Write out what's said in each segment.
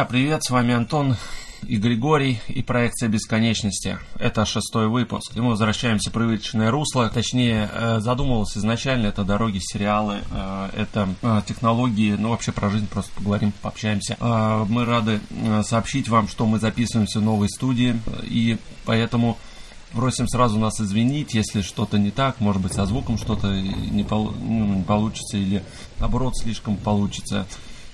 Друзья, привет, с вами Антон и Григорий и проекция бесконечности. Это шестой выпуск. И мы возвращаемся в привычное русло. Точнее, э, задумывалось изначально это дороги, сериалы, э, это э, технологии, ну вообще про жизнь просто поговорим, пообщаемся. Мы рады сообщить вам, что мы записываемся в новой студии, и поэтому просим сразу нас извинить, если что-то не так, может быть, со звуком что-то не, пол, ну, не получится или наоборот слишком получится.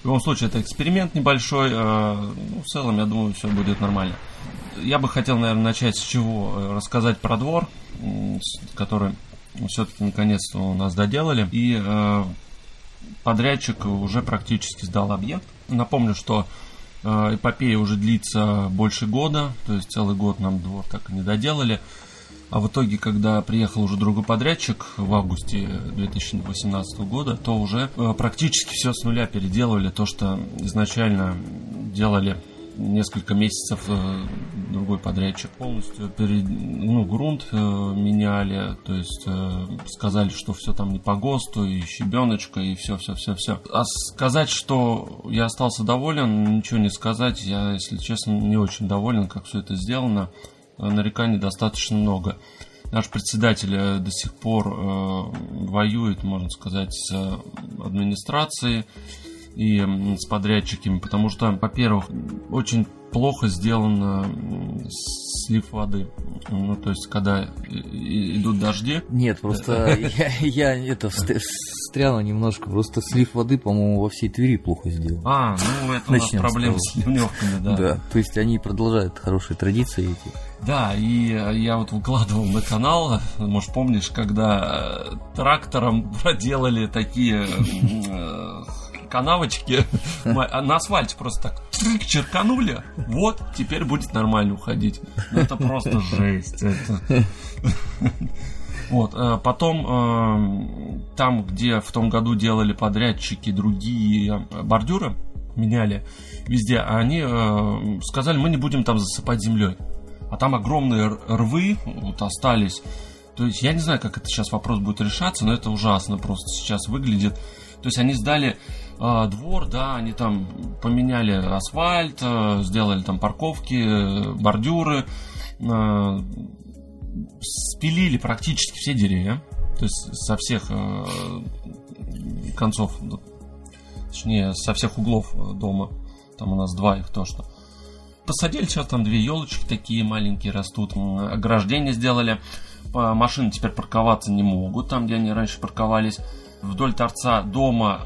В любом случае, это эксперимент небольшой. Э, ну, в целом, я думаю, все будет нормально. Я бы хотел, наверное, начать с чего? Э, рассказать про двор, который все-таки наконец-то у нас доделали. И э, подрядчик уже практически сдал объект. Напомню, что эпопея уже длится больше года, то есть целый год нам двор так и не доделали. А в итоге, когда приехал уже другой подрядчик в августе 2018 года, то уже э, практически все с нуля переделывали. То, что изначально делали несколько месяцев э, другой подрядчик. Полностью перед, ну, грунт э, меняли, то есть э, сказали, что все там не по ГОСТу, и щебеночка, и все, все, все, все. А сказать, что я остался доволен, ничего не сказать. Я, если честно, не очень доволен, как все это сделано. Э, нареканий достаточно много. Наш председатель э, до сих пор э, воюет, можно сказать, с администрацией и с подрядчиками, потому что, во-первых, очень плохо сделан слив воды. Ну, то есть, когда идут дожди. Нет, просто я, я это встряла немножко. Просто слив воды, по-моему, во всей Твери плохо сделан. А, ну это Начнем у нас проблемы с ливневками, да. Да, то есть они продолжают хорошие традиции эти. Да, и я вот выкладывал на канал, может помнишь, когда трактором проделали такие канавочки на асфальте просто так черканули, вот, теперь будет нормально уходить. Ну, это просто жесть. Это... Вот, э, потом э, там, где в том году делали подрядчики другие бордюры, меняли везде, они э, сказали, мы не будем там засыпать землей. А там огромные рвы вот остались. То есть я не знаю, как это сейчас вопрос будет решаться, но это ужасно просто сейчас выглядит. То есть они сдали э, двор, да, они там поменяли асфальт, э, сделали там парковки, э, бордюры, спилили практически все деревья, то есть со всех э, концов, точнее, со всех углов э, дома, там у нас два их то что. Посадили сейчас там две елочки такие маленькие растут, ограждение сделали, машины теперь парковаться не могут там, где они раньше парковались. Вдоль торца дома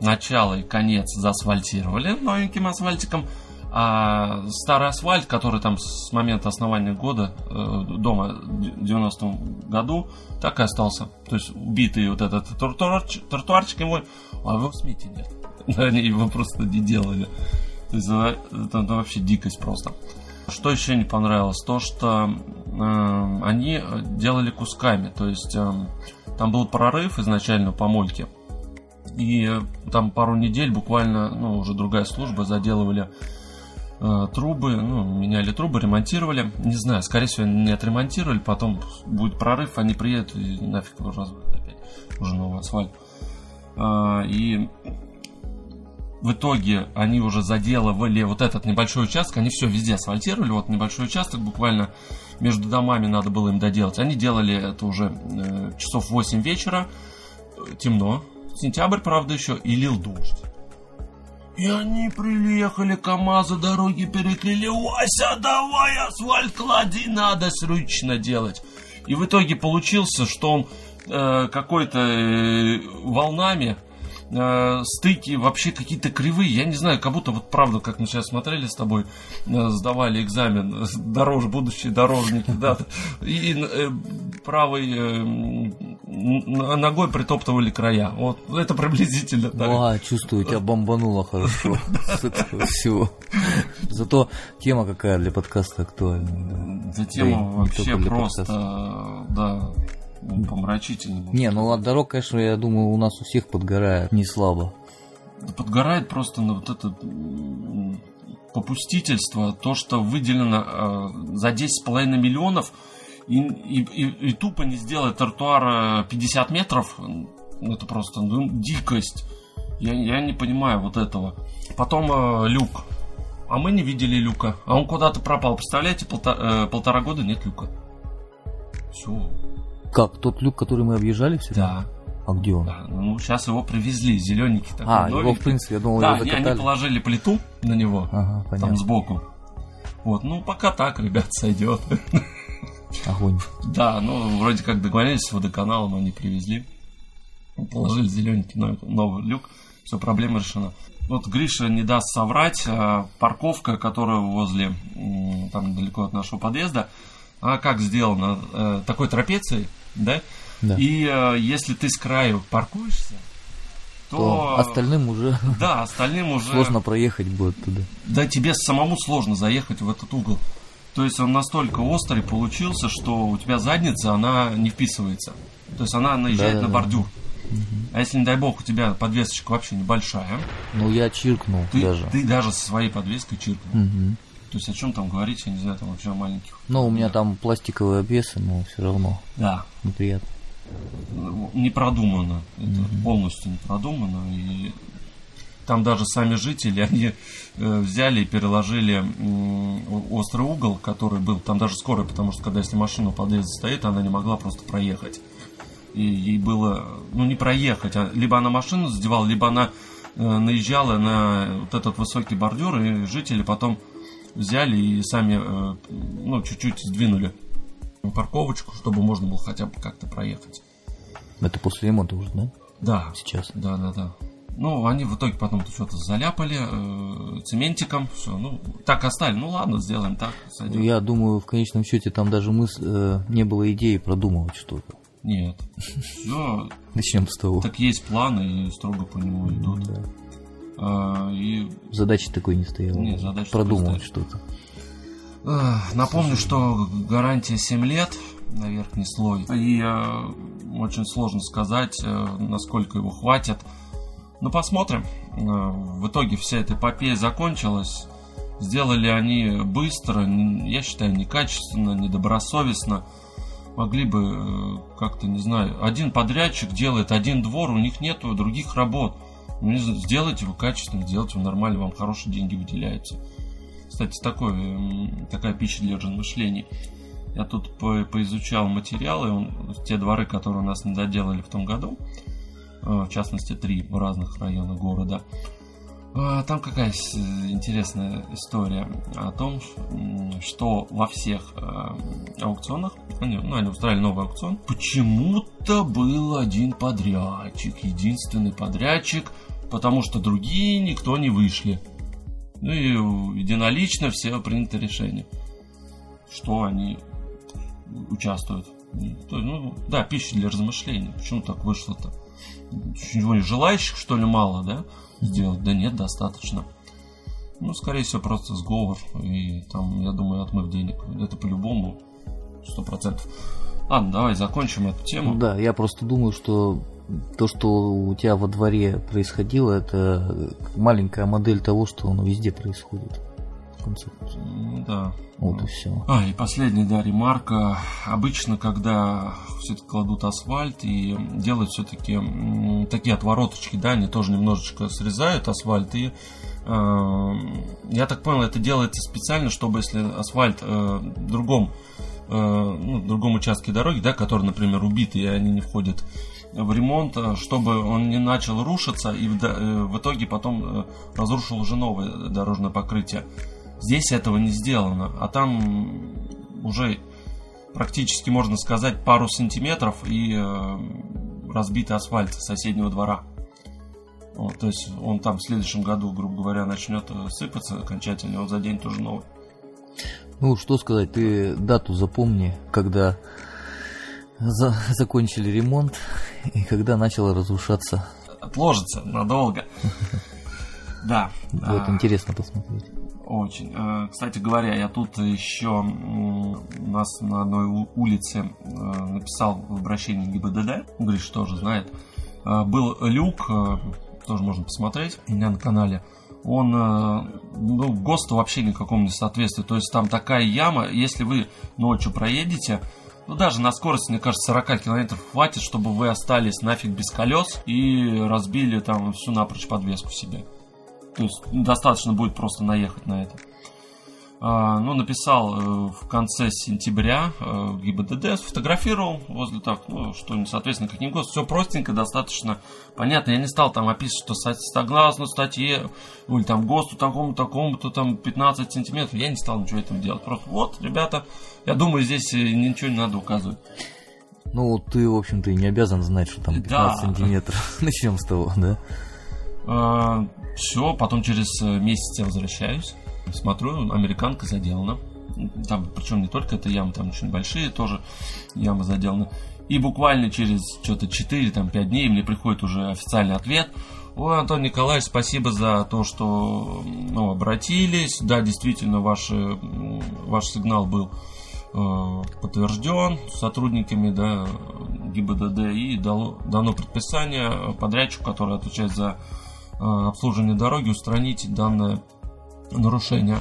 э, начало и конец заасфальтировали новеньким асфальтиком. А старый асфальт, который там с момента основания года э, дома в 90-м году, так и остался. То есть убитый вот этот тротуарчик, тротуарчик его, а в смете нет. Они его просто не делали. То есть это, это, это вообще дикость просто. Что еще не понравилось? То, что э, они делали кусками. То есть э, там был прорыв изначально по мольке. И там пару недель буквально, ну, уже другая служба заделывали трубы, ну, меняли трубы, ремонтировали. Не знаю, скорее всего, не отремонтировали, потом будет прорыв, они приедут и нафиг его разводят опять. Уже новый асфальт. Э, и в итоге они уже заделывали вот этот небольшой участок, они все везде асфальтировали, вот небольшой участок буквально между домами надо было им доделать. Они делали это уже э, часов 8 вечера, темно, сентябрь, правда, еще, и лил дождь. И они приехали, КамАЗы дороги переклеили. Вася, давай асфальт клади, надо срочно делать. И в итоге получился, что он э, какой-то э, волнами э, стыки вообще какие-то кривые. Я не знаю, как будто вот правда, как мы сейчас смотрели с тобой, э, сдавали экзамен, э, дорож, будущие дорожники, да, и э, правой э, ногой притоптывали края. Вот это приблизительно так. А, чувствую, тебя бомбануло хорошо с этого всего. Зато тема какая для подкаста актуальная. Да, тема вообще просто, да, помрачительно. Не, ну от дорог, конечно, я думаю, у нас у всех подгорает не слабо. Подгорает просто на вот это попустительство, то, что выделено э, за 10,5 миллионов и, и, и, и тупо не сделать тротуар 50 метров, ну, это просто ну, дикость. Я, я не понимаю вот этого. Потом э, люк. А мы не видели люка. А он куда-то пропал. Представляете, полта- э, полтора года нет люка. Все. Как, тот люк, который мы объезжали все? Да. А где он? да. Ну, сейчас его привезли. Зелененький такой. а, его, в новенький. принципе, я думал, Да, его они, они закатали. положили плиту на него. Ага, понятно. Там сбоку. Вот, ну пока так, ребят, сойдет. Огонь. Да, ну вроде как договорились с водоканалом, они привезли. Положили зелененький новый, новый люк. Все, проблема решена. Вот Гриша не даст соврать. а, Парковка, которая возле, там недалеко от нашего подъезда, как сделана? Э, Такой трапецией, да? Да. И э, если ты с краю паркуешься, то... То остальным уже Да, остальным уже... сложно проехать будет туда. Да тебе самому сложно заехать в этот угол. То есть он настолько острый получился, что у тебя задница, она не вписывается. То есть она наезжает на Да-да-да. бордюр. А если, не дай бог, у тебя подвесочка вообще небольшая, Ну, я чиркнул ты даже. ты даже со своей подвеской чиркнул. Мгм. То есть о чем там говорить, я не знаю, там вообще о маленьких. Ну, у меня там пластиковые обвесы, но все равно Да, неприятно. не продумано. Это полностью не продумано. И там даже сами жители, они э, взяли и переложили м, острый угол, который был, там даже скорая, потому что когда если машина у подъезда стоит, она не могла просто проехать. И ей было, ну не проехать, а либо она машину задевала, либо она э, наезжала на вот этот высокий бордюр, и жители потом взяли и сами, э, ну, чуть-чуть сдвинули парковочку, чтобы можно было хотя бы как-то проехать. Это после ремонта уже, да? Да, Сейчас. да, да, да. Ну, они в итоге потом что-то заляпали э, цементиком, все, ну, так оставили, ну ладно, сделаем так, сойдет. Я думаю, в конечном счете там даже мыс... э, не было идеи продумывать что-то. Нет, Начнем с того. так есть планы и строго по нему идут. Да. А, и Задачи такой не стояло. Не, задачи Продумывать что-то. Эх, Напомню, что гарантия 7 лет на верхний слой. И э, очень сложно сказать, э, насколько его хватит. Ну, посмотрим. Э, в итоге вся эта эпопея закончилась. Сделали они быстро, я считаю, некачественно, недобросовестно. Могли бы э, как-то, не знаю, один подрядчик делает один двор, у них нету других работ. Ну, сделайте вы качественно, сделайте вы нормально, вам хорошие деньги выделяются. Кстати, такой, м, такая пища для размышлений. Я тут по- поизучал материалы, он- те дворы, которые у нас не доделали в том году, э, в частности, три в разных районах города. А, Там какая интересная история о том, что во всех э, аукционах, ну, они устраивали новый аукцион, почему-то был один подрядчик, единственный подрядчик, потому что другие никто не вышли. Ну и единолично все принято решение, что они участвуют. То есть, ну, да, пища для размышлений. Почему так вышло-то? Чего не желающих, что ли, мало, да, сделать? Да нет, достаточно. Ну, скорее всего, просто сговор. И там, я думаю, отмыв денег. Это по-любому. Сто процентов. Ладно, давай закончим эту тему. Да, я просто думаю, что то, что у тебя во дворе происходило, это маленькая модель того, что оно везде происходит. В конце. Ну, да. Вот и все. А, и последняя, да, ремарка. Обычно, когда все-таки кладут асфальт и делают все-таки такие отвороточки, да, они тоже немножечко срезают асфальт и э, я так понял, это делается специально, чтобы если асфальт э, в другом, э, ну, другом участке дороги, да, который, например, убитый, и они не входят в ремонт, э, чтобы он не начал рушиться и в, э, итоге потом э, разрушил уже новое дорожное покрытие. Здесь этого не сделано, а там уже практически можно сказать пару сантиметров и разбитый асфальт соседнего двора. Вот, то есть он там в следующем году, грубо говоря, начнет сыпаться окончательно, он за день тоже новый. Ну, что сказать, ты дату запомни, когда за- закончили ремонт и когда начало разрушаться. Отложится надолго. Да. Вот а, интересно посмотреть. Очень. Э, Кстати говоря, я тут еще у нас на одной улице э, написал в обращении ГИБДД, Гриш тоже знает. Э, Был люк, тоже можно посмотреть у меня на канале. Он, ну, ГОСТу вообще никакому не соответствует. То есть там такая яма, если вы ночью проедете, Ну, даже на скорости, мне кажется, 40 километров хватит, чтобы вы остались нафиг без колес и разбили там всю напрочь подвеску себе. То есть достаточно будет просто наехать на это. А, ну, написал э, в конце сентября э, ГИБДД, сфотографировал возле так, ну, что, соответственно, как ни ГОСТ, все простенько, достаточно понятно. Я не стал там описывать, что согласно статье, или там ГОСТу такому, такому-то там 15 сантиметров, я не стал ничего этого делать. Просто вот, ребята, я думаю, здесь э, ничего не надо указывать. Ну, ты, в общем-то, и не обязан знать, что там 15 да. сантиметров. Начнем с того, да? А, все, потом через месяц я возвращаюсь смотрю, американка заделана. Там, причем не только эта яма, там очень большие тоже ямы заделаны. И буквально через что-то 4-5 дней мне приходит уже официальный ответ. Ой, Антон Николаевич, спасибо за то, что ну, обратились. Да, действительно, ваш, ваш сигнал был э, подтвержден сотрудниками да, ГИБДД и дало, дано предписание подрядчику, который отвечает за э, обслуживание дороги, устранить данное нарушения.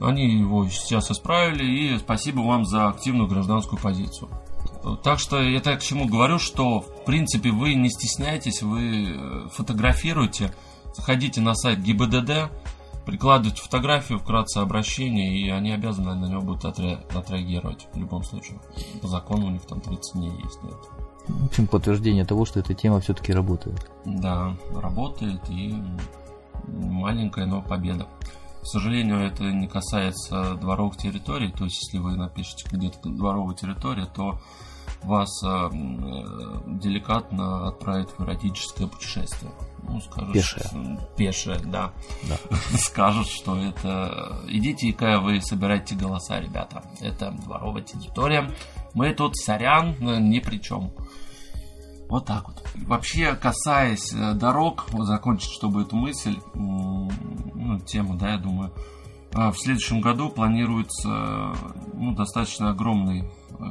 Они его сейчас исправили, и спасибо вам за активную гражданскую позицию. Так что я так к чему говорю, что в принципе вы не стесняйтесь, вы э, фотографируете, заходите на сайт ГИБДД, прикладывайте фотографию, вкратце обращение, и они обязаны на него будут отре- отреагировать в любом случае. По закону у них там 30 дней есть на это. В общем, подтверждение того, что эта тема все-таки работает. Да, работает и маленькая, но победа. К сожалению, это не касается дворовых территорий, то есть если вы напишете где-то дворовая территория, то вас э, деликатно отправят в эротическое путешествие. Ну, скажут, пешее. Пешее, да. да. Скажут, что это... Идите-ка вы собирайте голоса, ребята. Это дворовая территория. Мы тут, сорян, ни при чем. Вот так вот. Вообще, касаясь э, дорог, вот закончить, чтобы эту мысль, ну, тему, да, я думаю, а, в следующем году планируется ну, достаточно огромный э,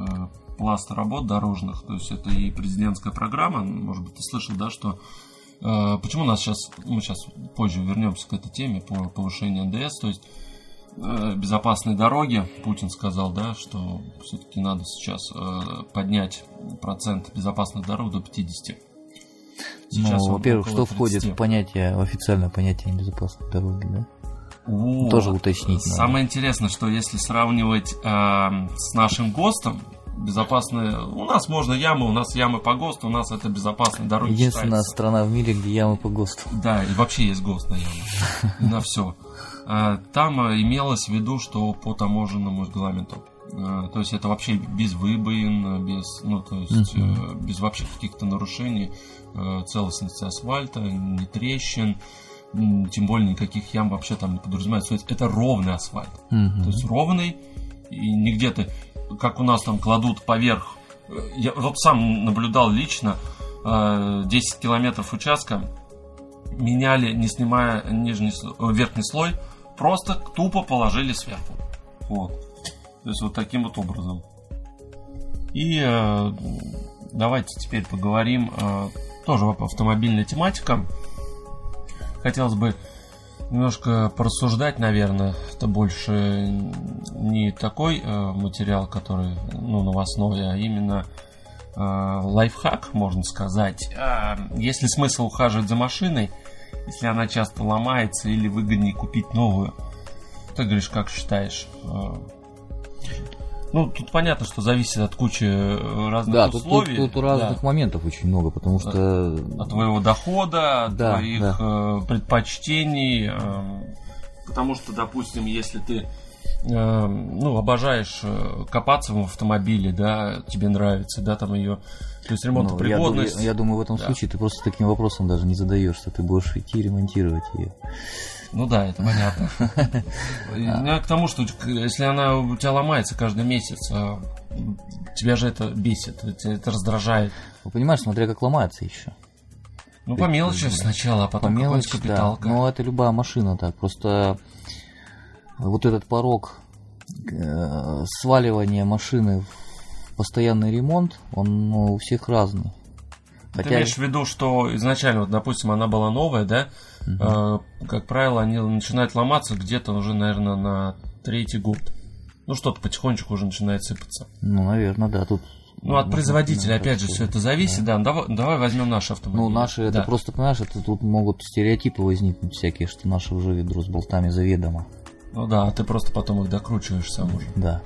пласт работ дорожных, то есть это и президентская программа, может быть, ты слышал, да, что э, почему у нас сейчас, мы сейчас позже вернемся к этой теме по повышению НДС, то есть Э, безопасной дороги. Путин сказал, да, что все-таки надо сейчас э, поднять процент безопасных дорог до 50. Сейчас ну, во-первых, что 30. входит в понятие, в официальное понятие безопасной дороги, да? Вот. Тоже уточнить Самое надо. интересное, что если сравнивать э, с нашим ГОСТом, безопасные... У нас можно ямы, у нас ямы по ГОСТу, у нас это безопасные дороги Единственная считается. страна в мире, где ямы по ГОСТу. Да, и вообще есть ГОСТ на ямы. На все. А, там а, имелось в виду, что по таможенному регламенту. А, то есть это вообще без выбоин, без, ну, то есть uh-huh. без вообще каких-то нарушений целостности асфальта, не трещин, тем более никаких ям вообще там не подразумевается. То есть это ровный асфальт. Uh-huh. То есть ровный, и не где-то, как у нас там кладут поверх. Я вот сам наблюдал лично 10 километров участка, меняли, не снимая нижний, верхний слой, просто тупо положили сверху. Вот. То есть вот таким вот образом. И э, давайте теперь поговорим э, тоже автомобильная тематика. Хотелось бы немножко порассуждать, наверное. Это больше не такой э, материал, который ну, новостной, а именно э, лайфхак, можно сказать. Э, есть ли смысл ухаживать за машиной? Если она часто ломается или выгоднее купить новую. Ты говоришь, как считаешь? А, ну, тут понятно, что зависит от кучи э, разных да, условий. Тут, тут, тут разных да. моментов очень много, потому что... От твоего дохода, от да, твоих да. Э, предпочтений. Э, потому что, допустим, если ты ну, обожаешь копаться в автомобиле, да, тебе нравится, да, там ее то есть ремонтопригодность. Ну, я, я, я думаю, в этом да. случае ты просто таким вопросом даже не задаешься. Ты будешь идти ремонтировать ее. Ну да, это понятно. Я к тому, что если она у тебя ломается каждый месяц, а тебя же это бесит, это раздражает. Ну, понимаешь, смотря как ломается еще. Ну, по мелочи сначала, а потом по мелочи, капиталка. Да. Ну, это любая машина так. Просто вот этот порог э, сваливания машины в постоянный ремонт, он ну, у всех разный. Хотя... Ты имеешь в виду, что изначально, вот, допустим, она была новая, да? Угу. Э, как правило, они начинают ломаться где-то уже, наверное, на третий год. Ну, что-то потихонечку уже начинает сыпаться. Ну, наверное, да, тут... Ну, от производителя, да, опять же, все это зависит, да. Ну, давай, давай возьмем наши автомобили. Ну, наши, это Да. просто, понимаешь, это тут могут стереотипы возникнуть всякие, что наши уже ведро с болтами заведомо. Ну да, а ты просто потом их докручиваешь сам уже Да.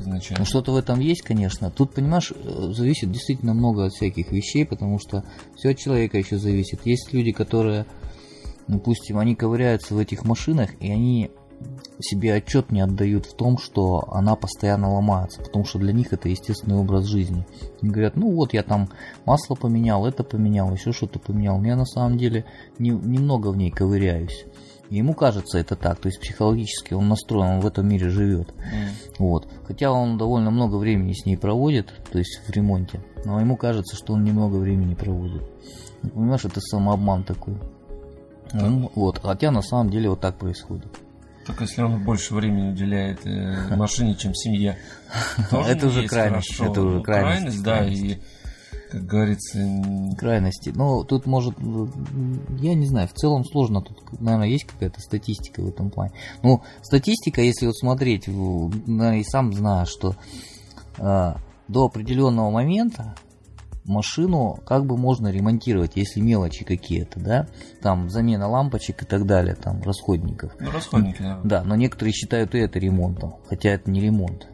Изначально. Ну, что-то в этом есть, конечно. Тут, понимаешь, э, зависит действительно много от всяких вещей, потому что все от человека еще зависит. Есть люди, которые, допустим, они ковыряются в этих машинах, и они себе отчет не отдают в том, что она постоянно ломается, потому что для них это естественный образ жизни. Они говорят, ну вот я там масло поменял, это поменял, еще что-то поменял. Я на самом деле не- немного в ней ковыряюсь. Ему кажется это так, то есть психологически он настроен, он в этом мире живет. М. Вот. Хотя он довольно много времени с ней проводит, то есть в ремонте, но ему кажется, что он немного времени проводит. Ну, Понимаешь, это самообман такой. Ну, Вот. Хотя на самом деле вот так происходит. Только если он больше времени уделяет э, машине, чем семье. Это уже крайность, хорошо. это уже Ну, крайность, да, крайность. и, как говорится, Крайности. Но тут может, я не знаю, в целом сложно. Тут, наверное, есть какая-то статистика в этом плане. Ну, статистика, если вот смотреть, и сам знаешь, что а, до определенного момента машину как бы можно ремонтировать, если мелочи какие-то, да, там замена лампочек и так далее, там расходников. ну, расходники, да. Да, но некоторые считают и это ремонтом, хотя это не ремонт.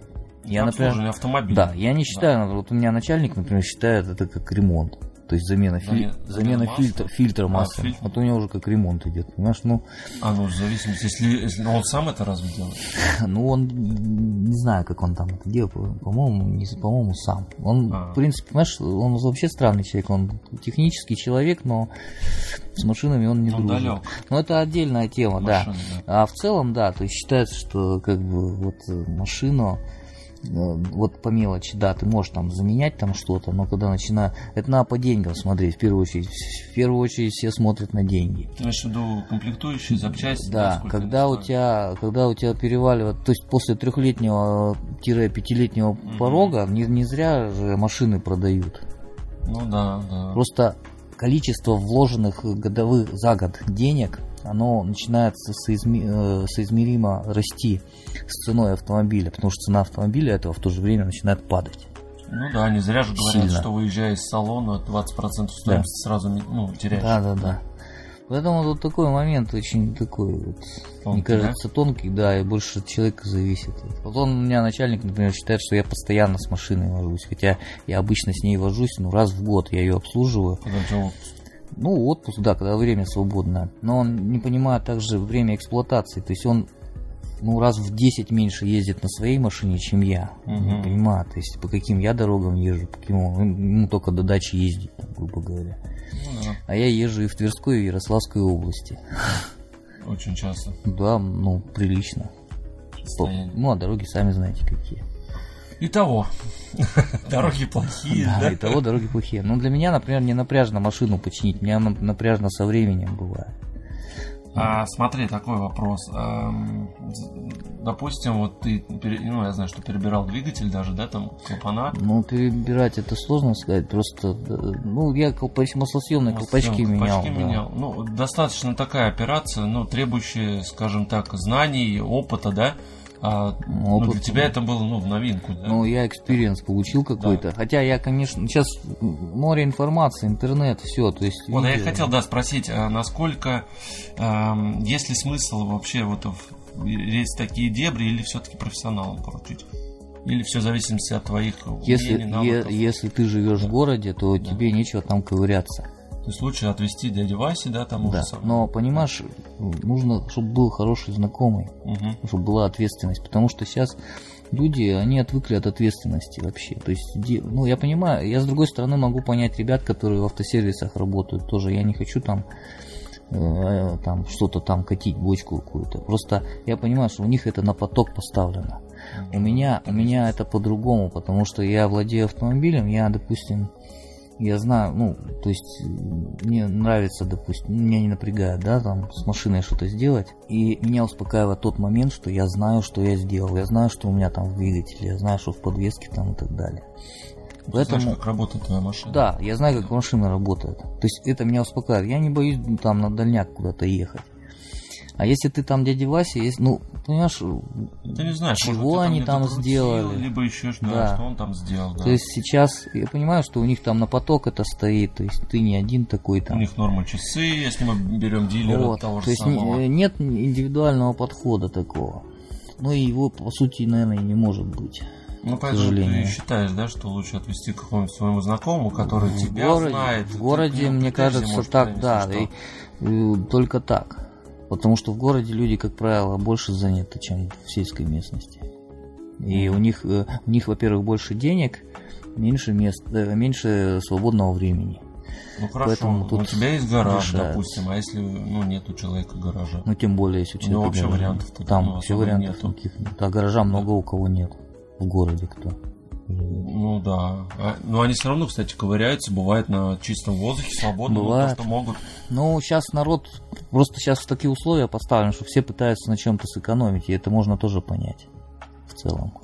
Я, например, автомобиля. да, я не считаю, вот у меня начальник, например, считает это как ремонт. То есть замена, фи- Замена- замена, замена масла? фильтра, фильтра А, масла. фильтр. Вот у него уже как ремонт идет, понимаешь? Ну, А, ну, в зависимости, если, если ну, он сам это разве делает? ну он не знаю, как он там это делает, по- по-моему, не, по-моему, сам. Он, А. в принципе, понимаешь, он вообще странный человек, он технический человек, но с машинами он не Он дружит. далек. Но это отдельная тема, да. Машины, да. А в целом, да, то есть считается, что как бы вот э, машину вот по мелочи, да, ты можешь там заменять там что-то, но когда начинаю, это надо по деньгам смотреть, в первую очередь, в первую очередь все смотрят на деньги. Ты имеешь в виду комплектующие, запчасти? Да, когда у тебя, когда у тебя переваливает, то есть после трехлетнего-пятилетнего Мгм. порога, не, не зря же машины продают. Ну да, да. Просто количество вложенных годовых за год денег, оно начинает со- соизме- э, соизмеримо расти с ценой автомобиля, потому что цена автомобиля этого в то же время начинает падать. Ну да, не зря же говорят, Сильно. что выезжая из салона, 20% стоимости сразу ну, теряешь. Да, да, да. Поэтому тут такой момент очень такой, вот, мне Тонкий, кажется, тонкий, да, и больше от человека зависит. Вот он, у меня начальник, например, считает, что я постоянно с машиной вожусь, хотя я обычно с ней вожусь, ну, раз в год я ее обслуживаю. Когда. Ну, отпуск, да, когда время свободное. Но он не понимает также время эксплуатации. То есть он ну, раз в 10 меньше ездит на своей машине, чем я. Мгм. Не понимаю, то есть по каким я дорогам езжу, по каким он, ему только до дачи ездить, там, грубо говоря. Ну да, А я езжу и в Тверской, и в Ярославской области. очень часто. Да, ну, прилично. Расстояние. Ну, а дороги сами знаете какие. Итого, дороги плохие, Да, да? и того дороги плохие. Ну, для меня, например, не напряжно машину починить, мне она напряжно со временем бывает. А, смотри, такой вопрос. Ам, Допустим, вот ты, ну, я знаю, что перебирал двигатель даже, да, там, клапана. Ну, перебирать это сложно сказать, просто, э, ну, я колпач, маслосъемные колпачки Колпачки менял. да. менял. Ну, достаточно такая операция, ну, требующая, скажем так, знаний, опыта, да? А, ну, Опыт, для тебя да. это было, ну, в новинку, да? Ну, я experience получил какой-то. Хотя я, конечно, сейчас море информации, интернет, все, то есть... Вот, а я видео. хотел, да, спросить, а насколько, ам, есть ли смысл вообще вот в- лезть в такие дебри или все-таки профессионалам поручить? Или все в зависимости от твоих Если, умений, е- навыков? если ты живешь Да. в городе, то Да. тебе нечего там ковыряться. То есть лучше отвезти дяде Васе, да, тому Да. же самому? Но понимаешь, нужно, чтобы был хороший знакомый, Мгм. чтобы была ответственность. Потому что сейчас люди, они отвыкли от ответственности вообще. То есть, ну, я понимаю, я с другой стороны могу понять ребят, которые в автосервисах работают тоже. Я не хочу там э, там что-то там катить, бочку какую-то. Просто я понимаю, что у них это на поток поставлено. У меня, у меня это по-другому, потому что я владею автомобилем, я, допустим, я знаю, ну, то есть э, мне нравится, допустим, меня не напрягает, да, там с машиной что-то сделать, и меня успокаивает тот момент, что я знаю, что я сделал, я знаю, что у меня там в двигателе, я знаю, что в подвеске там и так далее. Ты Поэтому, знаешь, как работает твоя машина? да, я знаю, как машина работает. То есть это меня успокаивает. Я не боюсь ну, там на дальняк куда-то ехать. А если ты там дядя Вася, есть, ну, понимаешь, Ты не знаешь, Чего может, они там крутил, сделали? Либо еще что, Да. что он там сделал. Да. то есть сейчас, я понимаю, что у них там на поток это стоит, то есть ты не один такой У там. них норма часы, если мы берем дилера Вот. того То же есть самого. не- нет индивидуального подхода такого. Ну и его, по сути, наверное, и не может быть. Ну, поэтому ты считаешь, да, что лучше отвести к какому-нибудь своему знакомому, который В тебя городе, знает. в городе, мне кажется, так, да, если и, что. э, только так. Потому что в городе люди, как правило, больше заняты, чем в сельской местности. И у них, э, у них, во-первых, больше денег, меньше мест, э, меньше свободного времени. Ну хорошо, поэтому у тут тебя есть гараж, решается. допустим, а если ну, нет у человека гаража? Ну, тем более, если у У человека вообще гараж. вариантов-то, Там ну, вообще вариантов нету. никаких нет. А гаража много у кого нет в городе кто. Ну да. А- но они все равно, кстати, ковыряются, бывает на чистом воздухе, свободно, ну, Бывает. то, что могут. Ну, сейчас народ просто сейчас в такие условия поставлен, что все пытаются на чем-то сэкономить, и это можно тоже понять в целом.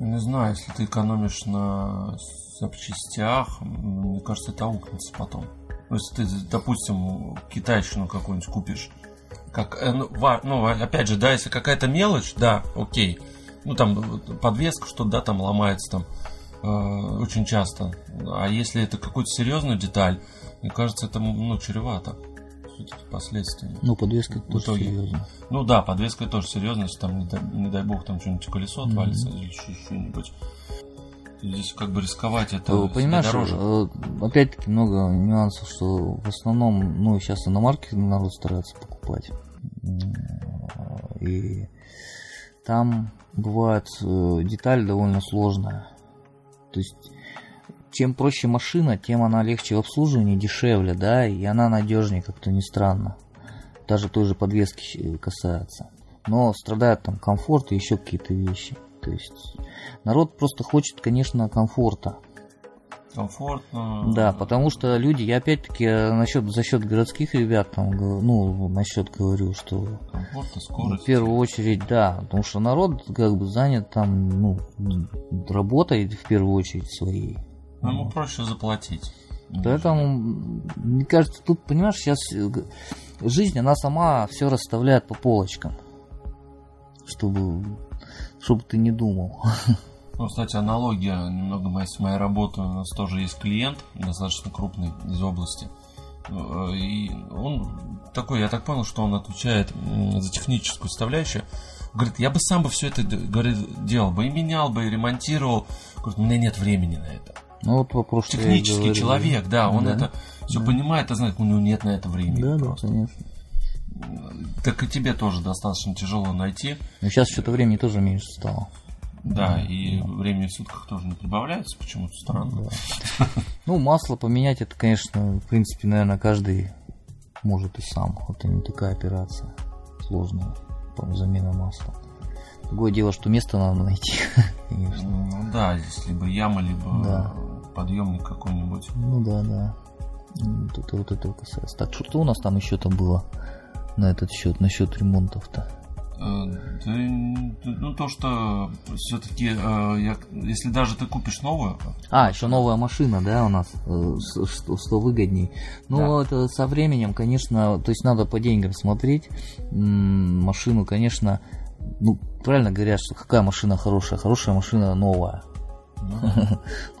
Не знаю, если ты экономишь на запчастях, мне кажется, это аукнется потом. Ну, если ты, допустим, китайщину какую-нибудь купишь, как, э, ну, ну, опять же, да, если какая-то мелочь, да, окей. Ну, там подвеска, что-то, да, там ломается там э, очень часто. А если это какую-то серьезную деталь, мне кажется, это, ну, чревато. Все-таки последствиями. Ну, подвеска В тоже итоге. серьезно. Ну да, подвеска тоже серьезно, если там, не дай, не дай бог, там что-нибудь колесо отвалится или еще что-нибудь. Здесь как бы рисковать это себе Понимаешь, дороже. э, опять-таки много нюансов, что в основном, ну, сейчас иномарки народ старается покупать. И там бывает э, деталь довольно сложная. То есть, чем проще машина, тем она легче в обслуживании, дешевле, да, и она надежнее, как-то не странно. Даже той же подвески щ- касается. Но страдает там комфорт и еще какие-то вещи. То есть народ просто хочет, конечно, комфорта. Комфортно. Да, потому что люди, я опять-таки э, насчет, за счет городских ребят, там, ну, насчет говорю, что Комфортно, в скорость. первую очередь, да, потому что народ как бы занят там, ну, работой в первую очередь своей. Ну, ему проще заплатить. Поэтому, мне кажется, тут, понимаешь, сейчас э, жизнь, она сама все расставляет по полочкам, чтобы, чтобы ты не думал. Ну, кстати, аналогия немного с моей работой. У нас тоже есть клиент, достаточно крупный из области. Э, И он такой, я так понял, что он отвечает за техническую составляющую. Говорит, я бы сам бы все это говорит, делал бы, и менял бы, и ремонтировал. Говорит, у меня нет времени на это. Ну, вот вопрос, Технический говорю. человек, да, он Да. это все понимает, а знает, у него нет на это времени. Да, да, просто. конечно. Так и тебе тоже достаточно тяжело найти. Но сейчас что-то времени тоже меньше стало. Да, и времени в сутках тоже не прибавляется, почему-то странно. Ну, масло поменять, это, конечно, в принципе, наверное, каждый может и сам. Это не такая операция сложная, по замена масла. Другое дело, что место надо найти, конечно. Ну да, здесь либо яма, либо Да. подъемник какой-нибудь. Ну да, да. Тут вот это касается. Так, что у нас там еще там было на этот счет, насчет ремонтов-то? Э, ну то, что все-таки, если даже ты купишь новую, А, еще новая машина, да, у нас, э, что, что выгодней. Ну, Да. это со временем, конечно, то есть надо по деньгам смотреть. Машину, конечно, ну, правильно говорят, что какая машина хорошая? Хорошая машина новая. ну,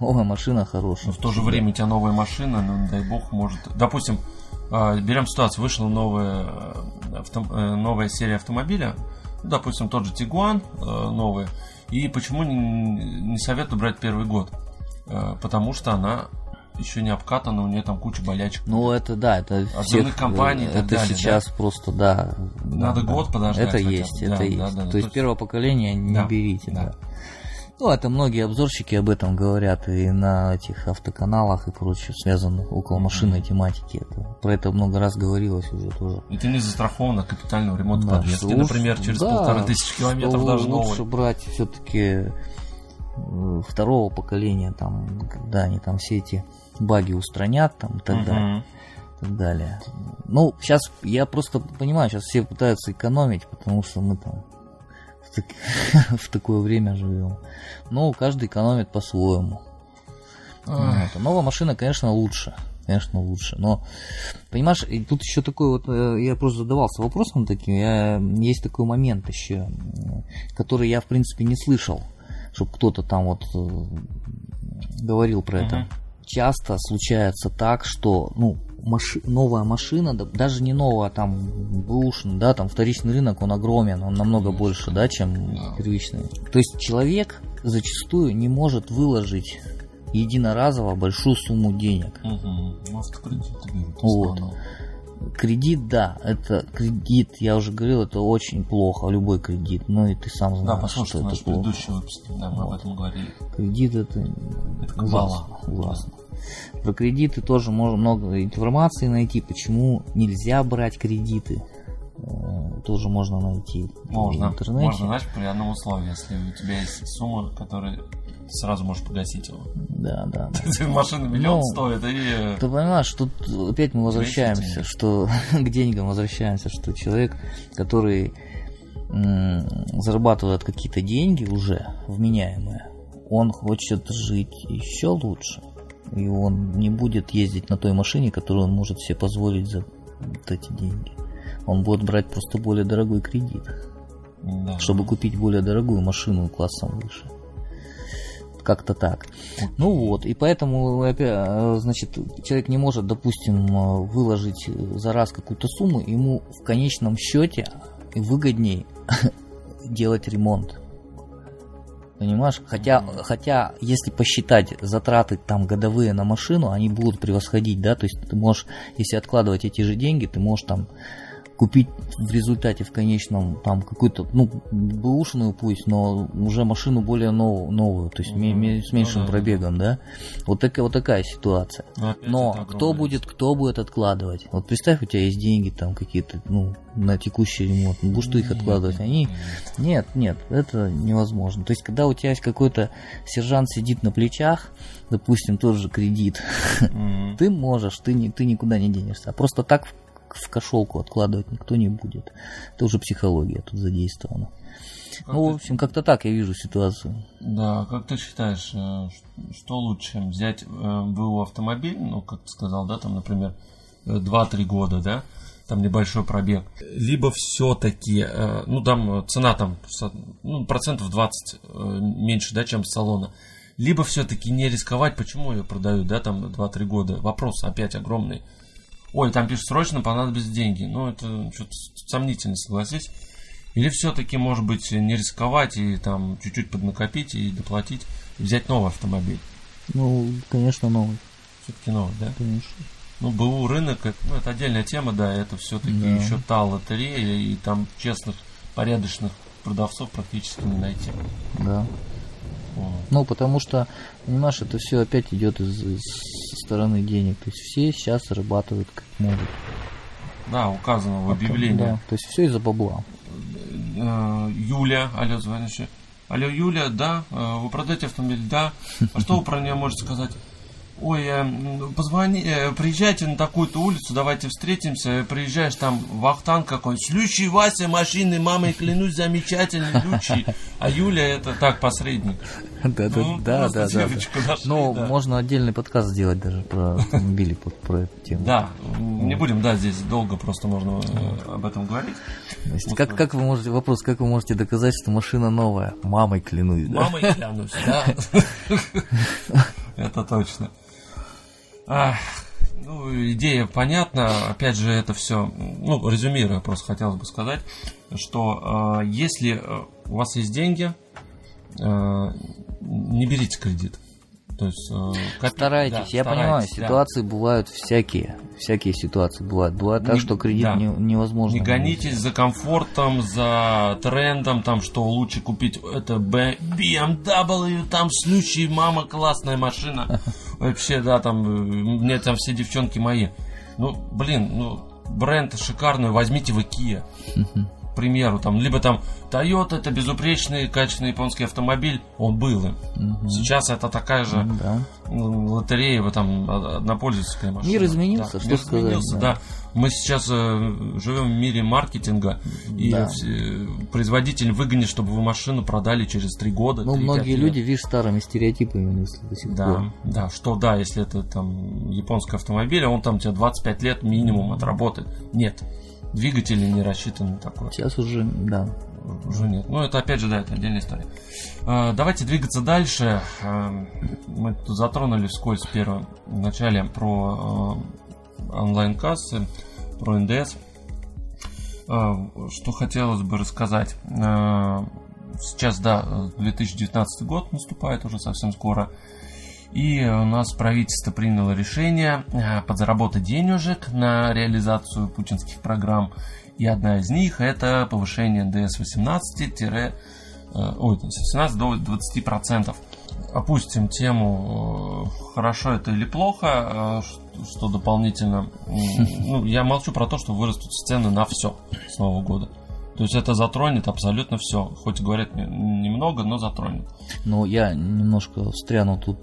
Новая машина хорошая. но в то же время у тебя новая машина, ну, дай бог, может... Допустим, э, берем ситуацию, вышла новая, э, авто- э, новая серия автомобиля, ну, допустим, тот же Тигуан э, новый, и почему не, советую брать первый год? Потому что она еще не обкатана, у нее там куча болячек. Ну, это да, это всех, компаний это далее, сейчас просто, да. Надо да, год да. подождать Это хотя есть, Да, это да, есть. да, да. То То есть есть- первого поколения не Да, берите, да. да. Ну, это многие обзорщики об этом говорят и на этих автоканалах и прочее, связанных около машинной тематики. Это, про это много раз говорилось уже тоже. И ты не застрахован от капитального ремонта Да, подвески, лучше- например, через да, полторы тысячи километров даже лучше новый. брать все-таки второго поколения, там, когда они там все эти баги устранят там, и так далее. Мгм. и так далее. Ну, сейчас я просто понимаю, сейчас все пытаются экономить, потому что мы там в, так- в такое время живем. Но каждый экономит по-своему. Вот. Новая машина, конечно, лучше. конечно, лучше. Но, понимаешь, тут еще такой вот, э, я просто задавался вопросом таким, я, есть такой момент еще, который я, в принципе, не слышал, чтобы кто-то там вот э, говорил про это. Часто случается так, что, ну, маши, новая машина, да, даже не новая, а там бэушный, да, там вторичный рынок, он огромен, он намного больше, да, чем первичный. То есть человек зачастую не может выложить единоразово большую сумму денег. Угу. Может. Вот. Кредит, да, это кредит, я уже говорил, это очень плохо, любой кредит, ну и ты сам знаешь, Да, послушай, что это плохо. предыдущий выпуск, да, мы об этом говорили. Кредит это, Это ужасно, ужасно. Про кредиты тоже можно много информации найти, почему нельзя брать кредиты. Э, Тоже можно найти в Можно, интернете. можно, знаешь, при одном условии, если у тебя есть сумма, которая сразу можешь погасить его. Да, да. да. Машина миллион Ну, стоит, и... Ты понимаешь, тут опять мы возвращаемся, что к деньгам возвращаемся, что человек, который зарабатывает какие-то деньги уже вменяемые, он хочет жить еще лучше. И он не будет ездить на той машине, которую он может себе позволить за вот эти деньги. Он будет брать просто более дорогой кредит, Да. чтобы купить более дорогую машину классом выше. Как-то так. Ну вот, и поэтому, э, значит, человек не может, допустим, э, выложить за раз какую-то сумму, ему в конечном счете выгодней делать ремонт. Понимаешь? Хотя, хотя, если посчитать затраты там годовые на машину, они будут превосходить, да, то есть ты можешь, если откладывать эти же деньги, ты можешь там купить в результате в конечном там какую-то, ну, бэушную пусть, но уже машину более новую, новую то есть ме- с меньшим Ну да. пробегом, да. Вот такая вот такая ситуация. Но, опять Но это кто будет, кто будет откладывать? Вот представь, у тебя есть деньги там какие-то, ну, на текущий ремонт, ну, будешь ты их откладывать? Они, нет. нет, это невозможно. То есть, когда у тебя есть какой-то сержант сидит на плечах, допустим, тот же кредит, Мгм. ты можешь, ты, не, ты никуда не денешься. А просто так в, в кошелку откладывать никто не будет. Это уже психология тут задействована. Как Ну, в общем, как-то так я вижу ситуацию. Да, как ты считаешь, э, что лучше, взять э, БУ автомобиль, ну, как ты сказал, да, там, например, э, 2-3 года, да, там небольшой пробег, либо все-таки, ну, там э, цена там, ну, процентов 20 э, меньше, да, чем салона, либо все-таки не рисковать, почему ее продают, да, там 2-3 года, вопрос опять огромный. Ой, там пишут, срочно понадобятся деньги. Ну, это что-то сомнительно, согласись. Или все-таки, может быть, не рисковать и там чуть-чуть поднакопить и доплатить, и взять новый автомобиль. Ну, конечно, новый, Все-таки новый, да? конечно. Ну, БУ рынок, это, ну, это отдельная тема, да, это все-таки Да. еще та лотерея, и там честных, порядочных продавцов практически не найти. Да. Вот. Ну, потому что, понимаешь, это все опять идет из, из стороны денег. То есть все сейчас зарабатывают как могут. Да, указано в объявлении. Да, то есть все из-за бабла. Э, Юля, алло, звонящая. Алло, Юля, да, э, вы продаете автомобиль, да. А что вы про нее можете сказать? Ой, э, позвони, э, приезжайте на такую-то улицу, давайте встретимся. Приезжаешь там Вахтан какой-нибудь. Слющий Вася машины, мамой клянусь, замечательный, лючий. А Юля это так, посредник. Да, да, Ну, да, да, да. Ну, можно отдельный подкаст сделать даже про автомобили, про эту тему. Да, не будем, да, здесь долго просто можно э, об этом говорить. Как, как вы можете, вопрос, как вы можете доказать, что машина новая? Мамой клянусь, да? Мамой клянусь, да. Это точно. Ну, идея понятна. Опять же, это все, ну, резюмируя, просто хотелось бы сказать, что э, если э, у вас есть деньги, э, не берите кредит. То есть, э, копи- Старайтесь, да, я понимаю, да. ситуации бывают всякие, всякие ситуации бывают. Бывает так, Не- что кредит да. не- невозможно. Не гонитесь за комфортом, за трендом, там, что лучше купить это BMW, там случай, мама, классная машина. Вообще, да, там, мне там все девчонки мои. Ну, блин, ну, бренд шикарный, возьмите вы Kia. Примеру, там, либо там Toyota это безупречный, качественный японский автомобиль, он был им. Мгм. Сейчас это такая же Да. лотерея, вы там а, однопользовательская машина. Мир изменился, Да, что мир сказать, изменился, да. да. Мы сейчас э, живем в мире маркетинга, и Да. все- производитель выгонит, чтобы вы машину продали через три года. Ну, 3-5 многие лет. люди, видишь, старыми стереотипами мыслят до сих Да, пор. да, что да, если это там японский автомобиль, а он там тебе 25 лет минимум отработает. Нет, двигатели не рассчитаны на такое. Сейчас уже, да. Уже нет. Ну, это опять же, да, это отдельная история. А, Давайте двигаться дальше. А, Мы тут затронули вскользь в первом начале про а, онлайн-кассы, про НДС. Что хотелось бы рассказать. Сейчас, да, 2019 год наступает уже совсем скоро. И у нас правительство приняло решение э, подзаработать денежек на реализацию путинских программ. И одна из них это повышение НДС 18, ой, с 18 до 20 процентов. Опустим тему, э, хорошо это или плохо, э, что дополнительно. Ну, я молчу про то, что вырастут цены на все с Нового года. То есть это затронет абсолютно все. Хоть говорят не- немного, но затронет. Но я немножко встряну тут.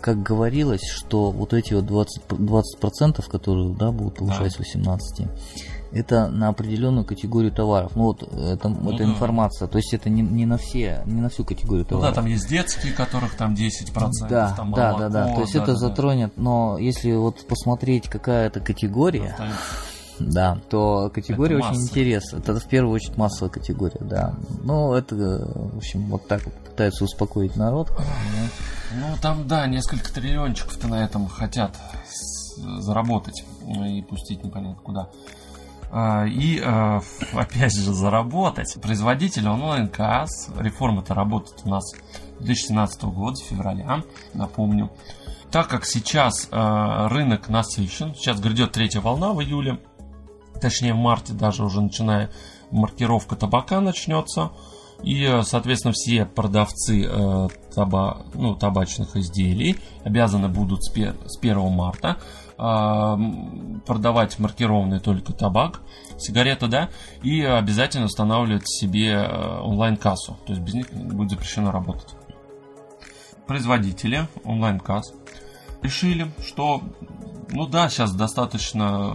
Как говорилось, что вот эти вот 20%, 20% которые да, будут повышать с 18, это на определенную категорию товаров. Ну вот это, Ну это да. информация, то есть это не, не на все, не на всю категорию Ну да, товаров. там есть детские, которых там 10%, да, там да, молоко, да, да. То есть да, это да, да. затронет, но если вот посмотреть, какая это категория, Там- да, то категория Это очень масса. интересная. Это в первую очередь массовая категория, да. Ну, это, в общем, вот так вот пытаются успокоить народ. Ну там, да, несколько триллиончиков-то на этом хотят заработать и пустить непонятно куда. А, И а, опять же заработать. Производитель онлайн-касс, реформа-то работает у нас 2017 года, февраля, напомню. Так как сейчас а, рынок насыщен, сейчас грядет третья волна в июле, точнее в марте даже уже начиная маркировка табака начнется. И, э, соответственно, все продавцы э, таба- ну, табачных изделий обязаны будут с, пер- с 1 марта э, продавать маркированный только табак, сигареты, да, и обязательно устанавливать себе э, онлайн-кассу. То есть без них будет запрещено работать. Производители онлайн-касс решили, что ну да, сейчас достаточно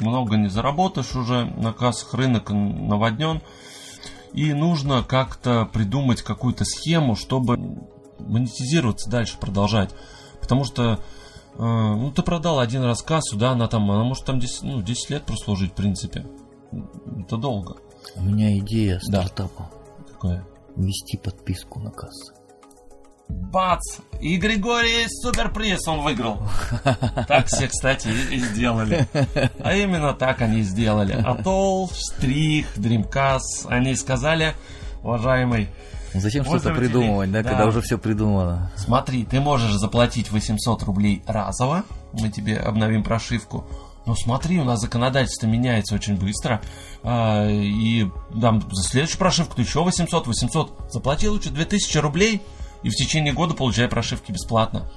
э, много не заработаешь уже на кассах, рынок наводнен. И нужно как-то придумать какую-то схему, чтобы монетизироваться дальше, продолжать. Потому что э, ну, ты продал один раз кассу, да, она там, она может там 10, ну, 10 лет прослужить, в принципе. Это долго. У меня идея Да. стартапа. Какое? Ввести подписку на кассы. Бац! И Григорий суперприз он выиграл. Так все, кстати, и и сделали. А именно так они и сделали. Атолл, Штрих, Dreamcast, они сказали, уважаемый, Ну, Зачем что-то придумывать, да, да. когда уже все придумано? смотри, ты можешь заплатить 800 рублей разово, мы тебе обновим прошивку, но смотри, у нас законодательство меняется очень быстро, а, и дам за следующую прошивку ты еще 800, 800, заплати лучше 2000 рублей, и в течение года получай прошивки бесплатно.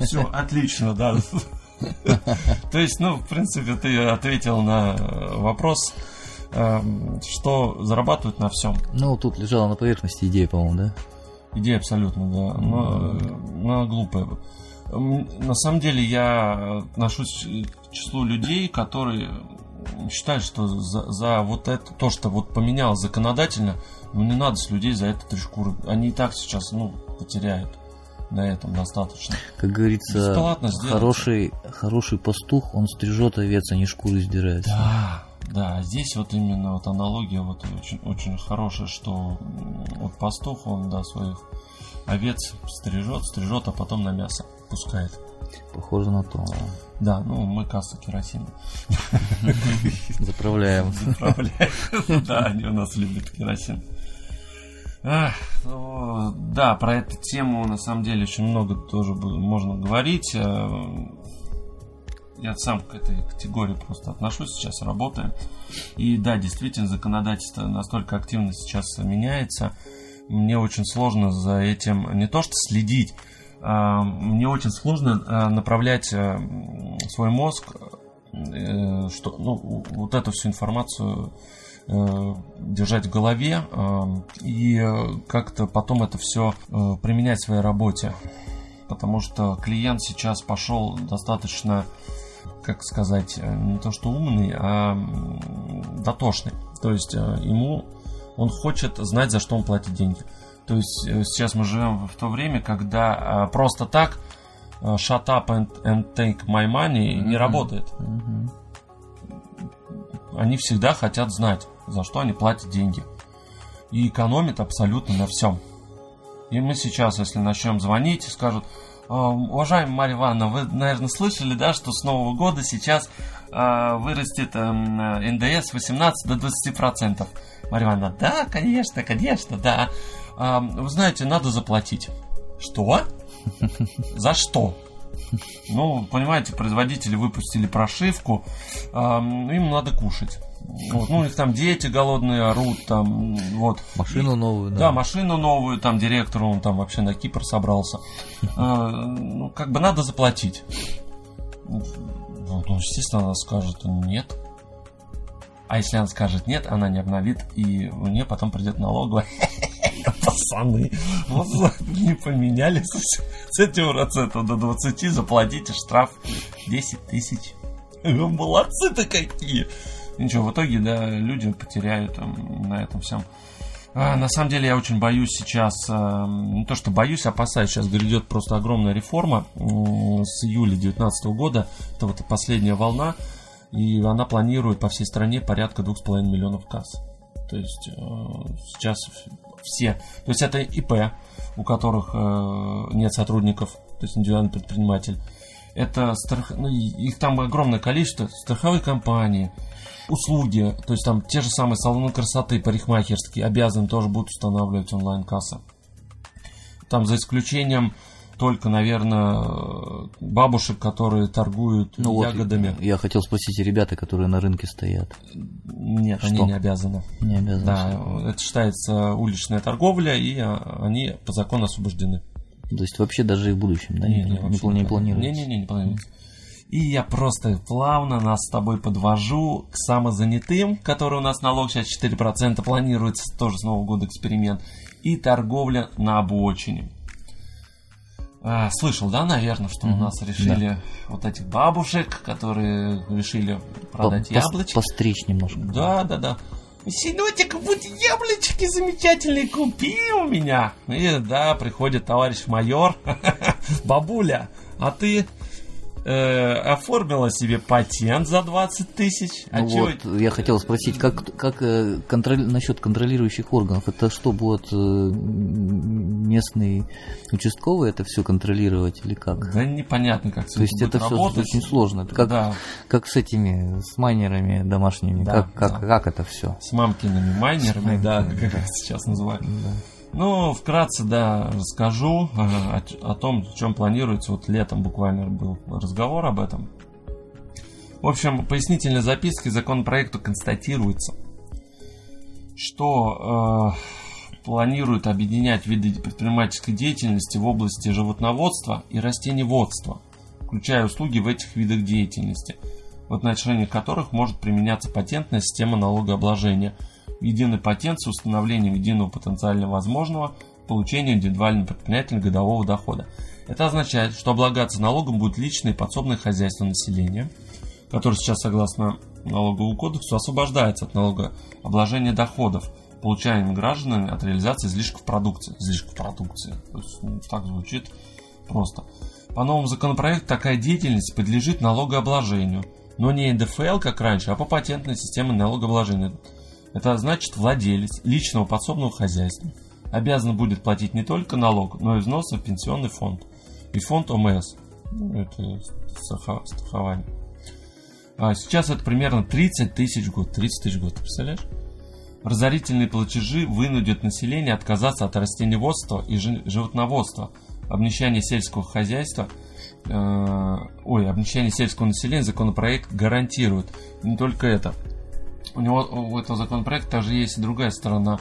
Все, отлично, да. То есть, ну, в принципе, ты ответил на вопрос, эм, что зарабатывают на всем. Ну, тут лежала на поверхности идея, по-моему, да? Идея абсолютно, да. Но, э, но глупая. На самом деле я отношусь к числу людей, которые считают, что за, за вот это, то, что вот поменялось законодательно, ну не надо с людей за это три шкуры. Они и так сейчас, ну, потеряют на этом достаточно. Как говорится, хороший, хороший пастух, он стрижет овец, а не шкуры сдирает. Да, да, здесь вот именно вот аналогия вот очень, очень хорошая, что вот пастух, он, да, своих овец стрижет, стрижет, а потом на мясо пускает. Похоже на то. Да, ну мы касса керосина Заправляем. заправляем. Да, они у нас любят керосин. Ах, ну, да, про эту тему на самом деле очень много тоже можно говорить. Э, Я сам к этой категории просто отношусь, сейчас работаем. И да, действительно, законодательство настолько активно сейчас меняется. Мне очень сложно за этим не то что следить, мне очень сложно э, направлять э, свой мозг, э, что, ну, вот эту всю информацию э, держать в голове и как-то потом это все применять в своей работе. Потому что клиент сейчас пошел достаточно, как сказать, не то что умный, а дотошный. То есть ему он хочет знать, за что он платит деньги. То есть э, сейчас мы живем в то время, когда просто так shut up and, and take my money mm-hmm. не работает. Mm-hmm. Они всегда хотят знать, за что они платят деньги. И экономят абсолютно на всем. И мы сейчас, если начнем звонить, скажут, «А, уважаемая Марья Ивановна, вы, наверное, слышали, да, что с Нового года сейчас э, вырастет э, НДС 18 до 20 процентов. Марья Ивановна, да, конечно, конечно, да. Э, вы знаете, надо заплатить. Что? За что? Ну, понимаете, производители выпустили прошивку, э, им надо кушать. Вот, ну, у них там дети голодные орут, там, вот. Машину и, новую, да. Да, машину новую, там, директору, он там вообще на Кипр собрался. А, ну, как бы надо заплатить. Ну, ну, естественно, она скажет нет. А если она скажет нет, она не обновит, и мне потом придет налоговая. Пацаны, вот не поменяли с этим процентом до 20, заплатите штраф 10 тысяч. Молодцы-то какие! Ничего, в итоге, да, люди потеряют там, на этом всем. А, на самом деле я очень боюсь сейчас, а, не то что боюсь, опасаюсь, сейчас грядет просто огромная реформа с июля 2019 года, это вот последняя волна, и она планирует по всей стране порядка 2,5 миллионов касс. То есть э, сейчас все, то есть это ИП, у которых э, нет сотрудников, то есть индивидуальный предприниматель, это страх... ну, их там огромное количество, страховые компании, услуги, то есть там те же самые салоны красоты, парикмахерские, обязаны тоже будут устанавливать онлайн-касса. Там за исключением только, наверное, бабушек, которые торгуют ну, ягодами. Вот, я хотел спросить, ребята, которые на рынке стоят. Нет, Что? они не обязаны. Не обязаны. Да, это считается уличная торговля, и а, они по закону освобождены. То есть вообще даже и в будущем, да, не, не, не, не, не планируется? Не-не-не, не планируется. И я просто плавно нас с тобой подвожу к самозанятым, который у нас налог сейчас 4% планируется, тоже с Нового года эксперимент, и торговля на обочине. А, слышал, да, наверное, что mm-hmm. у нас решили да. вот этих бабушек, которые решили продать По- яблочки. Постричь немножко. Да, да, да. Синотик, вот яблочки замечательные купи у меня. И да, приходит товарищ майор. Бабуля, а ты э, оформила себе патент за 20 тысяч. А ну вот, я хотел спросить, как, как э, контроль, насчет контролирующих органов? Это что, будет э, местный участковый это все контролировать или как? Да непонятно, как То есть это все очень сложно. Это как, да. как с этими, с майнерами домашними, да, как, как, да. как это все? С мамкиными майнерами, да, как да. сейчас называют. Да. Ну, вкратце, да, расскажу о, о том, чем планируется. Вот летом буквально был разговор об этом. В общем, пояснительной запиской законопроекту констатируется, что э, планирует объединять виды предпринимательской деятельности в области животноводства и растениеводства, включая услуги в этих видах деятельности, в отношении которых может применяться патентная система налогообложения – единый патент с установлением единого потенциально возможного получения индивидуальным предпринимателем годового дохода. Это означает, что облагаться налогом будет личное и подсобное хозяйство населения, которое сейчас, согласно налоговому кодексу, освобождается от налогообложения доходов, получаемых гражданами от реализации излишков продукции. Излишков продукции. То есть, ну, так звучит просто. По новому законопроекту такая деятельность подлежит налогообложению, но не НДФЛ, как раньше, а по патентной системе налогообложения. Это значит владелец личного подсобного хозяйства обязан будет платить не только налог, но и взносы в пенсионный фонд и фонд ОМС. Ну, это страхование. А сейчас это примерно 30 тысяч в год. 30 тысяч в год, представляешь? Разорительные платежи вынудят население отказаться от растениеводства и животноводства. Обнищание сельского хозяйства э, ой, обнищание сельского населения законопроект гарантирует. Не только это у него у этого законопроекта также есть и другая сторона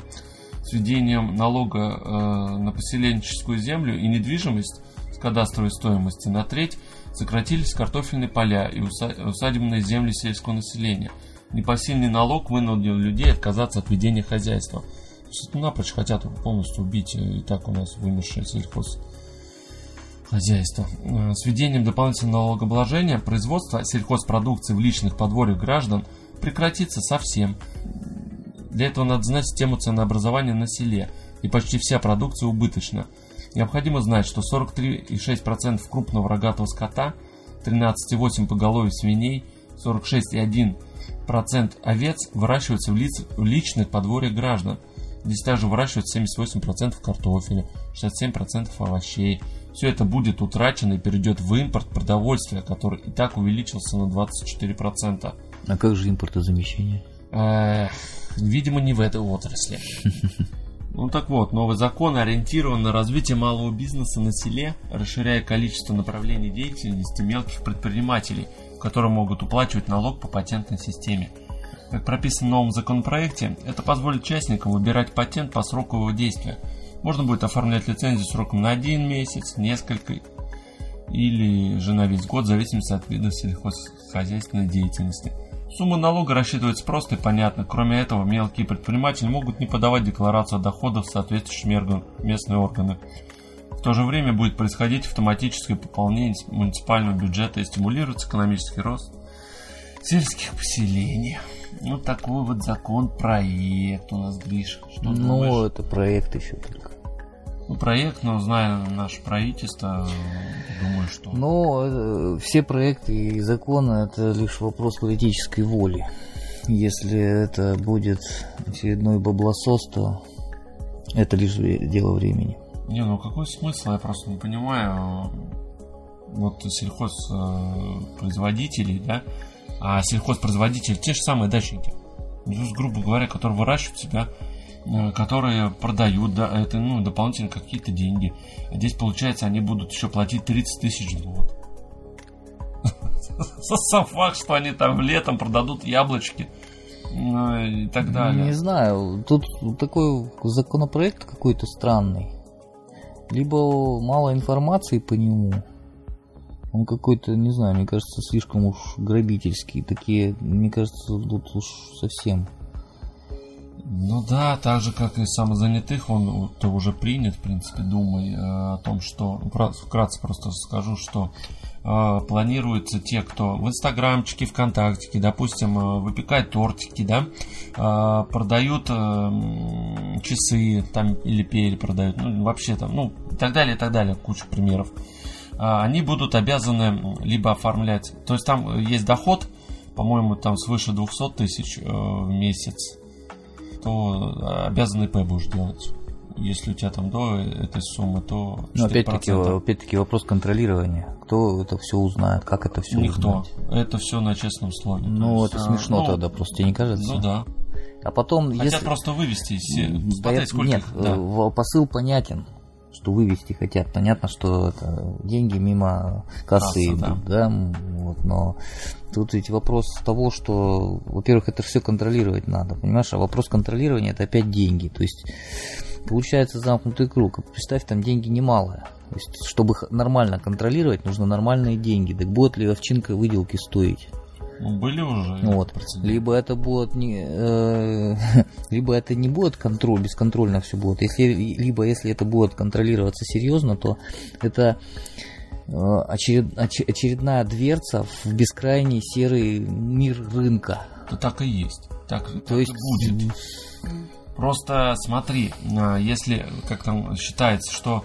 с введением налога э, на поселенческую землю и недвижимость, кадастровой стоимости на треть, сократились картофельные поля и усадебные земли сельского населения. Непосильный налог вынудил людей отказаться от ведения хозяйства. То есть напрочь хотят полностью убить и так у нас вымершее сельхоз хозяйства. Э, с введением дополнительного налогообложения производство сельхозпродукции в личных подворьях граждан прекратится совсем. Для этого надо знать систему ценообразования на селе, и почти вся продукция убыточна. Необходимо знать, что 43,6% крупного рогатого скота, 13,8% поголовья свиней, 46,1% овец выращиваются в, лиц, в личных подворьях граждан. Здесь также выращивают 78% картофеля, 67% овощей. Все это будет утрачено и перейдет в импорт продовольствия, который и так увеличился на 24%. А как же импортозамещение? Эх, видимо, не в этой отрасли. Ну так вот, новый закон ориентирован на развитие малого бизнеса на селе, расширяя количество направлений деятельности мелких предпринимателей, которые могут уплачивать налог по патентной системе. Как прописано в новом законопроекте, это позволит участникам выбирать патент по сроку его действия. Можно будет оформлять лицензию сроком на один месяц, несколько или же на весь год, в зависимости от вида сельхозхозяйственной деятельности. Сумма налога рассчитывается просто и понятно. Кроме этого, мелкие предприниматели могут не подавать декларацию о доходах в соответствующие местные органы. В то же время будет происходить автоматическое пополнение муниципального бюджета и стимулируется экономический рост сельских поселений. Ну, такой вот закон, проект у нас, Гриш. Что ну, думаешь? это проект еще только. Ну, проект, но зная наше правительство, думаю, что... Ну, все проекты и законы это лишь вопрос политической воли. Если это будет очередной баблосос, то это лишь дело времени. Не, ну какой смысл, я просто не понимаю. Вот сельхозпроизводителей, да, а сельхозпроизводители те же самые дачники. Ну, грубо говоря, которые выращивают себя Э, которые продают, да, это ну, дополнительно какие-то деньги. А здесь, получается, они будут еще платить 30 тысяч в год. Сам факт, что они там летом продадут яблочки ну, и так далее. Не знаю, тут такой законопроект какой-то странный. Либо мало информации по нему. Он какой-то, не знаю, мне кажется, слишком уж грабительский. Такие, мне кажется, тут уж совсем ну да, так же как и самозанятых, он то уже принят, в принципе, думай э, о том, что вкратце просто скажу, что э, планируется те, кто в инстаграмчике, вконтактике, допустим, э, выпекают тортики, да, э, продают часы там или пели продают, ну вообще там, ну и так далее, и так далее, куча примеров. Они будут обязаны либо оформлять, то есть там есть доход, по-моему, там свыше 200 тысяч в месяц то обязан ИП будешь делать. Если у тебя там до этой суммы, то Но опять-таки, опять-таки вопрос контролирования. Кто это все узнает, как это все Никто. Узнать? Это все на честном слове. Ну, есть, это а, смешно ну, тогда, просто тебе не кажется? Ну да. А потом, Хотят если... просто вывести. Да, Смотреть, сколько нет, их, да. посыл понятен что вывести хотят. Понятно, что это деньги мимо кассы Касса, идут, да, да? Вот, но тут ведь вопрос того, что, во-первых, это все контролировать надо, понимаешь, а вопрос контролирования это опять деньги, то есть получается замкнутый круг. Представь, там деньги немалые. То есть, чтобы нормально контролировать, нужно нормальные деньги. Так будет ли овчинка выделки стоить? Ну, были уже. Вот. Либо это будет не, э, либо это не будет контроль, бесконтрольно все будет. Если, либо если это будет контролироваться серьезно, то это э, очеред, очередная дверца в бескрайний серый мир рынка. Да так и есть. Так, то так есть и будет. Просто смотри, если как там считается, что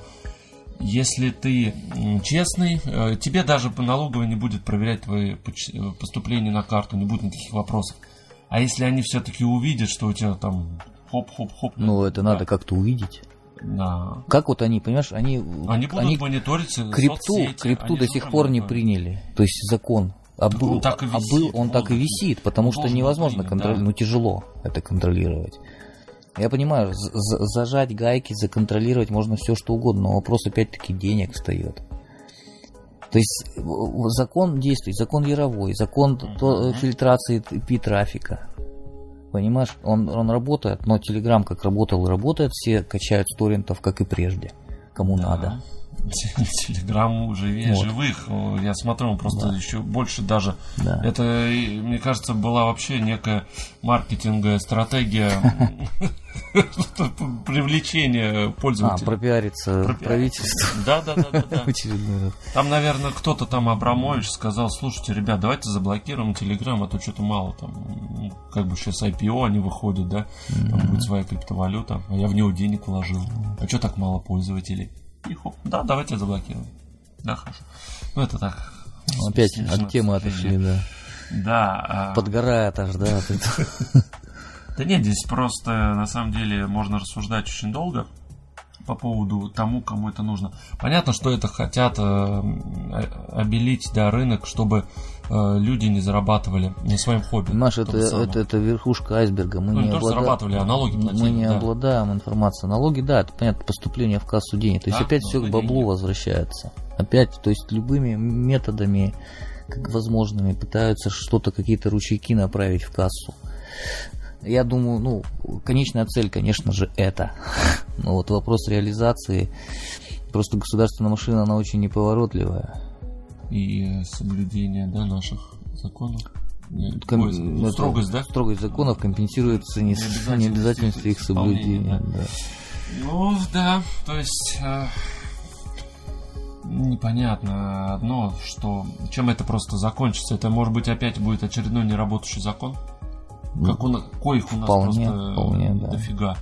если ты честный, э, тебе даже налоговая не будет проверять твои э, поступления на карту, не будет никаких вопросов. А если они все-таки увидят, что у тебя там хоп-хоп-хоп... Ну, это да. надо как-то увидеть. Да. Как вот они, понимаешь, они... Они будут они мониторить крипту, соцсети, крипту до сих пор не приняли. То есть закон. А был, он так и висит, он так и висит, потому что невозможно контролировать, да. ну тяжело это контролировать. Я понимаю, зажать гайки, законтролировать можно все что угодно, но вопрос опять-таки денег встает. То есть закон действует, закон яровой, закон uh-huh. фильтрации пи-трафика. Понимаешь, он, он работает, но Telegram как работал и работает, все качают с торрентов, как и прежде, кому да. надо. Телеграм живее Вот. живых. Я смотрю, он просто Да. еще больше даже. Да. Это, мне кажется, была вообще некая маркетинговая стратегия привлечения А, пользователей. пропиариться Пропиариться. правительство Да, да, да, да, да. очередной. Там, наверное, кто-то там Абрамович сказал, слушайте, ребят, давайте заблокируем Телеграм, а то что-то мало там. Ну, Как бы сейчас IPO они выходят, да? Там будет своя криптовалюта, а я в него денег вложил. А что так мало пользователей? И хоп, да, давайте заблокируем. Да, хорошо. Ну, это так. Опять от темы отошли, да. Да. а- Подгорает аж, да. Да нет, здесь просто на самом деле можно рассуждать очень долго по поводу тому, кому это нужно. Понятно, что это хотят э, обелить да, рынок, чтобы э, люди не зарабатывали на своем хобби. Том это, это, это верхушка айсберга. Мы Ну, не не облада- зарабатывали, а налоги Мы платили, не да. обладаем информацией. Налоги, да, это понятно, поступление в кассу денег. То есть Да, опять все к баблу деньги. возвращается. Опять, то есть любыми методами, как возможными, пытаются что-то, какие-то ручейки направить в кассу. Я думаю, ну, конечная цель, конечно же, это. Но вот вопрос реализации, просто государственная машина, она очень неповоротливая. И соблюдение да, наших законов. Ком- ой, ну, строгость, да? Строгость законов компенсируется не- Необязательность необязательностью их соблюдения. да. да. Ну, да, то есть э, непонятно одно, что чем это просто закончится. Это может быть опять будет очередной неработающий закон. Как нас, коих у нас Вполне, просто вполне, да. дофига.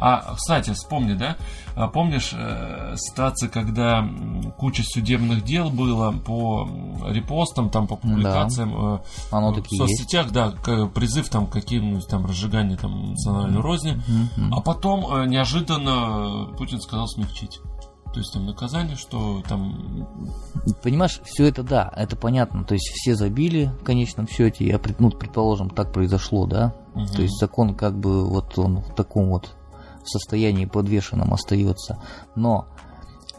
А, кстати, вспомни, да? А Помнишь э, ситуацию, когда куча судебных дел было по репостам, там, по публикациям э, Оно в таки есть. соцсетях, да, к- призыв там к каким-нибудь там разжиганию там национальной розни. Мгм. А потом э, неожиданно Путин сказал смягчить. То есть там наказание, что там... Понимаешь, все это да, это понятно. То есть все забили в конечном счете. Я ну, предположим, так произошло, да. Мгм. То есть закон как бы вот он в таком вот состоянии подвешенном остается. Но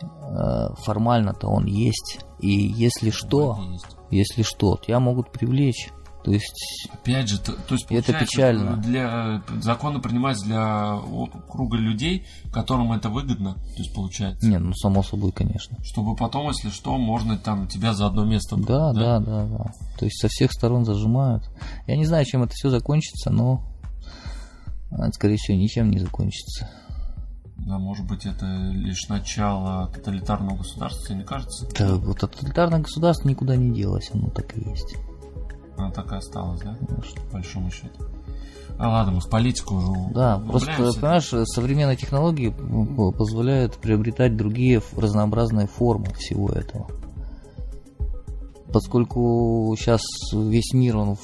э, формально-то он есть. И если что, если что, тебя могут привлечь. То есть Опять же, то, то есть это печально. Для, э, законы принимаются для круга людей, которым это выгодно, то есть получается. не, ну само собой, конечно. Чтобы потом, если что, можно там тебя за одно место... Да, да, да, да. То есть со всех сторон зажимают. Я не знаю, чем это все закончится, но а, скорее всего ничем не закончится. Да, может быть, это лишь начало тоталитарного государства, тебе не кажется? Да, вот тоталитарное государство никуда не делось, оно так и есть. Она так и осталась, да? По большому счету. А ладно, мы в политику уже Да, просто, понимаешь, современные технологии позволяют приобретать другие разнообразные формы всего этого. Поскольку сейчас весь мир он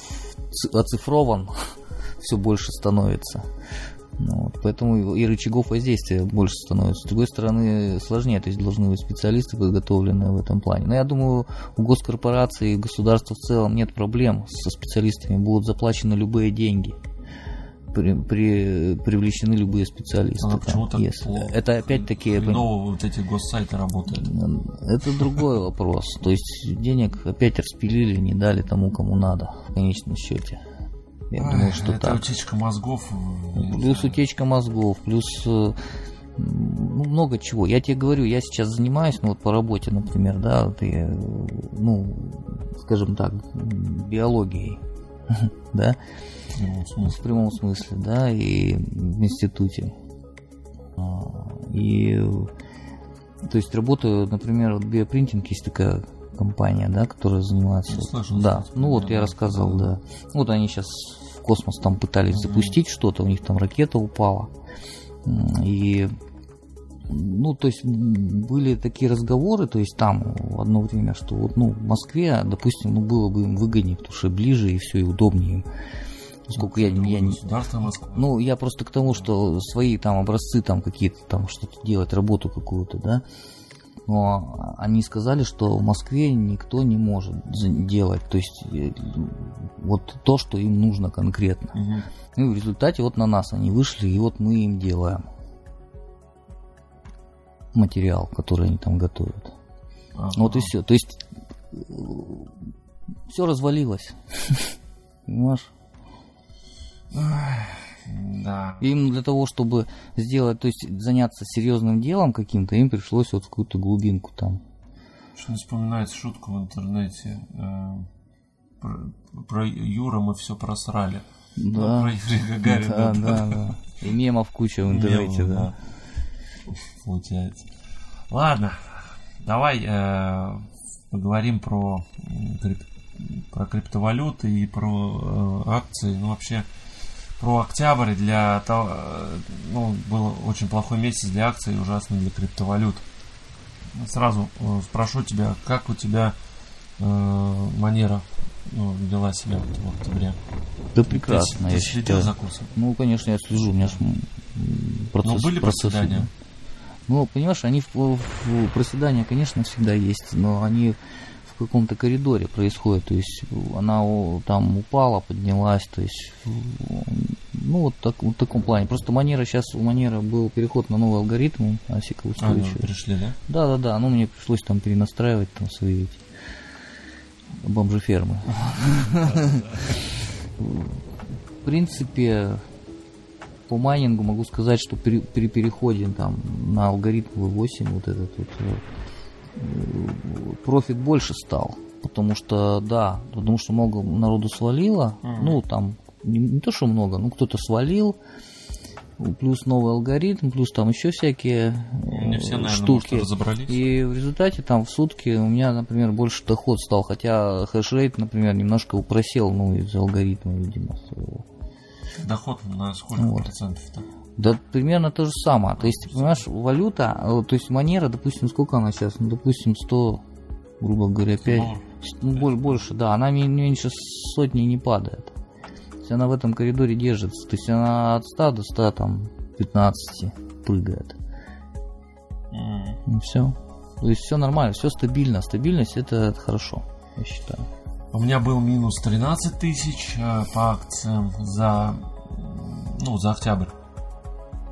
оцифрован, все больше становится. Ну, вот, поэтому и рычагов воздействия больше становится. С другой стороны, сложнее, то есть должны быть специалисты, подготовленные в этом плане. Но я думаю, у госкорпораций и государства в целом нет проблем со специалистами, будут заплачены любые деньги. При, при- привлечены любые специалисты. А почему так если- плохо? Это опять-таки Хреново вот эти госсайты работают. это другой вопрос. То есть денег опять распилили, не дали тому, кому надо, в конечном счете. Я думаю, что это так. утечка мозгов. э, Плюс утечка мозгов, плюс э, ну, много чего. Я тебе говорю, я сейчас занимаюсь, ну вот по работе, например, да, вот я, э, ну, скажем так, биологией, да, В прямом смысле. да, и в институте. А, И то есть работаю, например, вот биопринтинг есть такая компания, да, которая занимается. Ну, да, ну вот я рассказывал, да. Вот они сейчас в космос там пытались запустить что-то, у них там ракета упала. И ну, то есть были такие разговоры, то есть там в одно время, что вот, ну, в Москве, допустим, ну, было бы им выгоднее, потому что ближе и все, и удобнее им. Поскольку я, я не, ну, я просто к тому, что свои там образцы, там какие-то там что-то делать, работу какую-то, да. Но они сказали, что в Москве никто не может делать, то есть э, вот то, что им нужно конкретно. Ну, и в результате вот на нас они вышли, и вот мы им делаем материал, который они там готовят. Ага. Вот и все. То есть все развалилось. Понимаешь? Да. Им для того, чтобы сделать, то есть заняться серьезным делом каким-то, им пришлось вот в какую-то глубинку там. Что не вспоминается шутку в интернете. э, про, про Юра мы все просрали. Ну, Да. про Юрия Гагарина. Да, да, да. И мемов куча в интернете, Мемов, да. Получается. Ладно, давай э, поговорим про, крип- про криптовалюты и про э, акции. Ну, вообще, про октябрь для того, э, ну, был очень плохой месяц для акций и ужасный для криптовалют. Сразу э, спрошу тебя, как у тебя э, манера ну, вела себя вот в октябре? Да Ты, прекрасно, ты я следил считаю. за курсом? Ну, конечно, я слежу, у меня же процесс, Ну, были процесс проседания? Ну, понимаешь, они в, в- проседания, конечно, всегда есть, но они в каком-то коридоре происходят, то есть она там упала, поднялась, то есть ну вот так вот в таком плане. Просто манера сейчас у манера был переход на новый алгоритм асика А, ну, пришли, да? Да, да, да. Ну, мне пришлось там перенастраивать там свои эти бомжефермы. В принципе, по майнингу могу сказать, что при, при переходе там на алгоритм V8 вот этот вот э, профит больше стал. Потому что, да, потому что много народу свалило. Мгм. Ну, там, не, не то, что много, ну, кто-то свалил. Плюс новый алгоритм, плюс там еще всякие э, Не все, наверное, штуки. может, разобрались. И в результате там в сутки у меня, например, больше доход стал, хотя хэшрейт, например, немножко просел, ну, из-за алгоритма, видимо. своего. Доход на сколько Вот. процентов-то? Да примерно то же самое. То есть, понимаешь, валюта, э, то есть манера, допустим, сколько она сейчас? Ну, допустим, 100, грубо говоря, 5. Долларов. Ну, боль- больше, да, она ме- меньше сотни не падает. То есть она в этом коридоре держится. То есть она от 100 до 100, там, 15 прыгает. М. Ну все. То есть все нормально, все стабильно. Стабильность это хорошо, я считаю. У меня был минус 13 тысяч э, по акциям за, ну, за октябрь.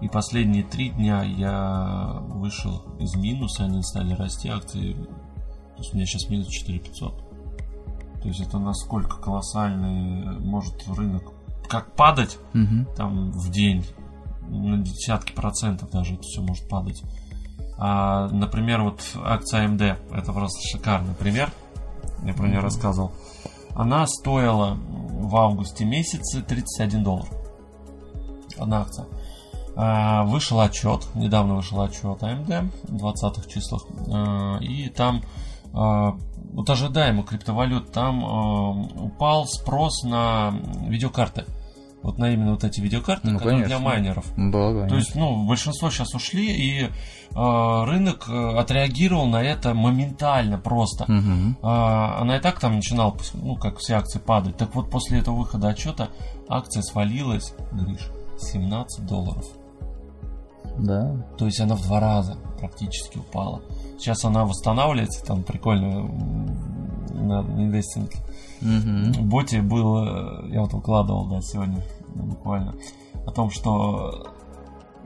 И последние три дня я вышел из минуса, они стали расти акции. То есть у меня сейчас минус 4500. То есть это насколько колоссальный может рынок как падать Мгм. там в день на десятки процентов даже это все может падать. А, например, вот акция AMD, это просто шикарный пример, я про нее рассказывал. Она стоила в августе месяце 31 доллар. Одна акция. А, Вышел отчет, недавно вышел отчет AMD в 20 числах. А, И там а, вот ожидаемо криптовалют, там упал спрос на видеокарты. Вот на именно вот эти видеокарты, Ну, которые конечно. для майнеров. Да, конечно. То есть, ну, большинство сейчас ушли, и э, рынок э, отреагировал на это моментально просто. Мгм. А, она и так там начинала, ну, как все акции падать. Так вот, после этого выхода отчета акция свалилась, Гриш, 17 долларов. Да. То есть она в два раза практически упала. Сейчас она восстанавливается, там прикольно на инвестинг. Мгм. В боте был, э, я вот выкладывал, да, сегодня буквально, о том, что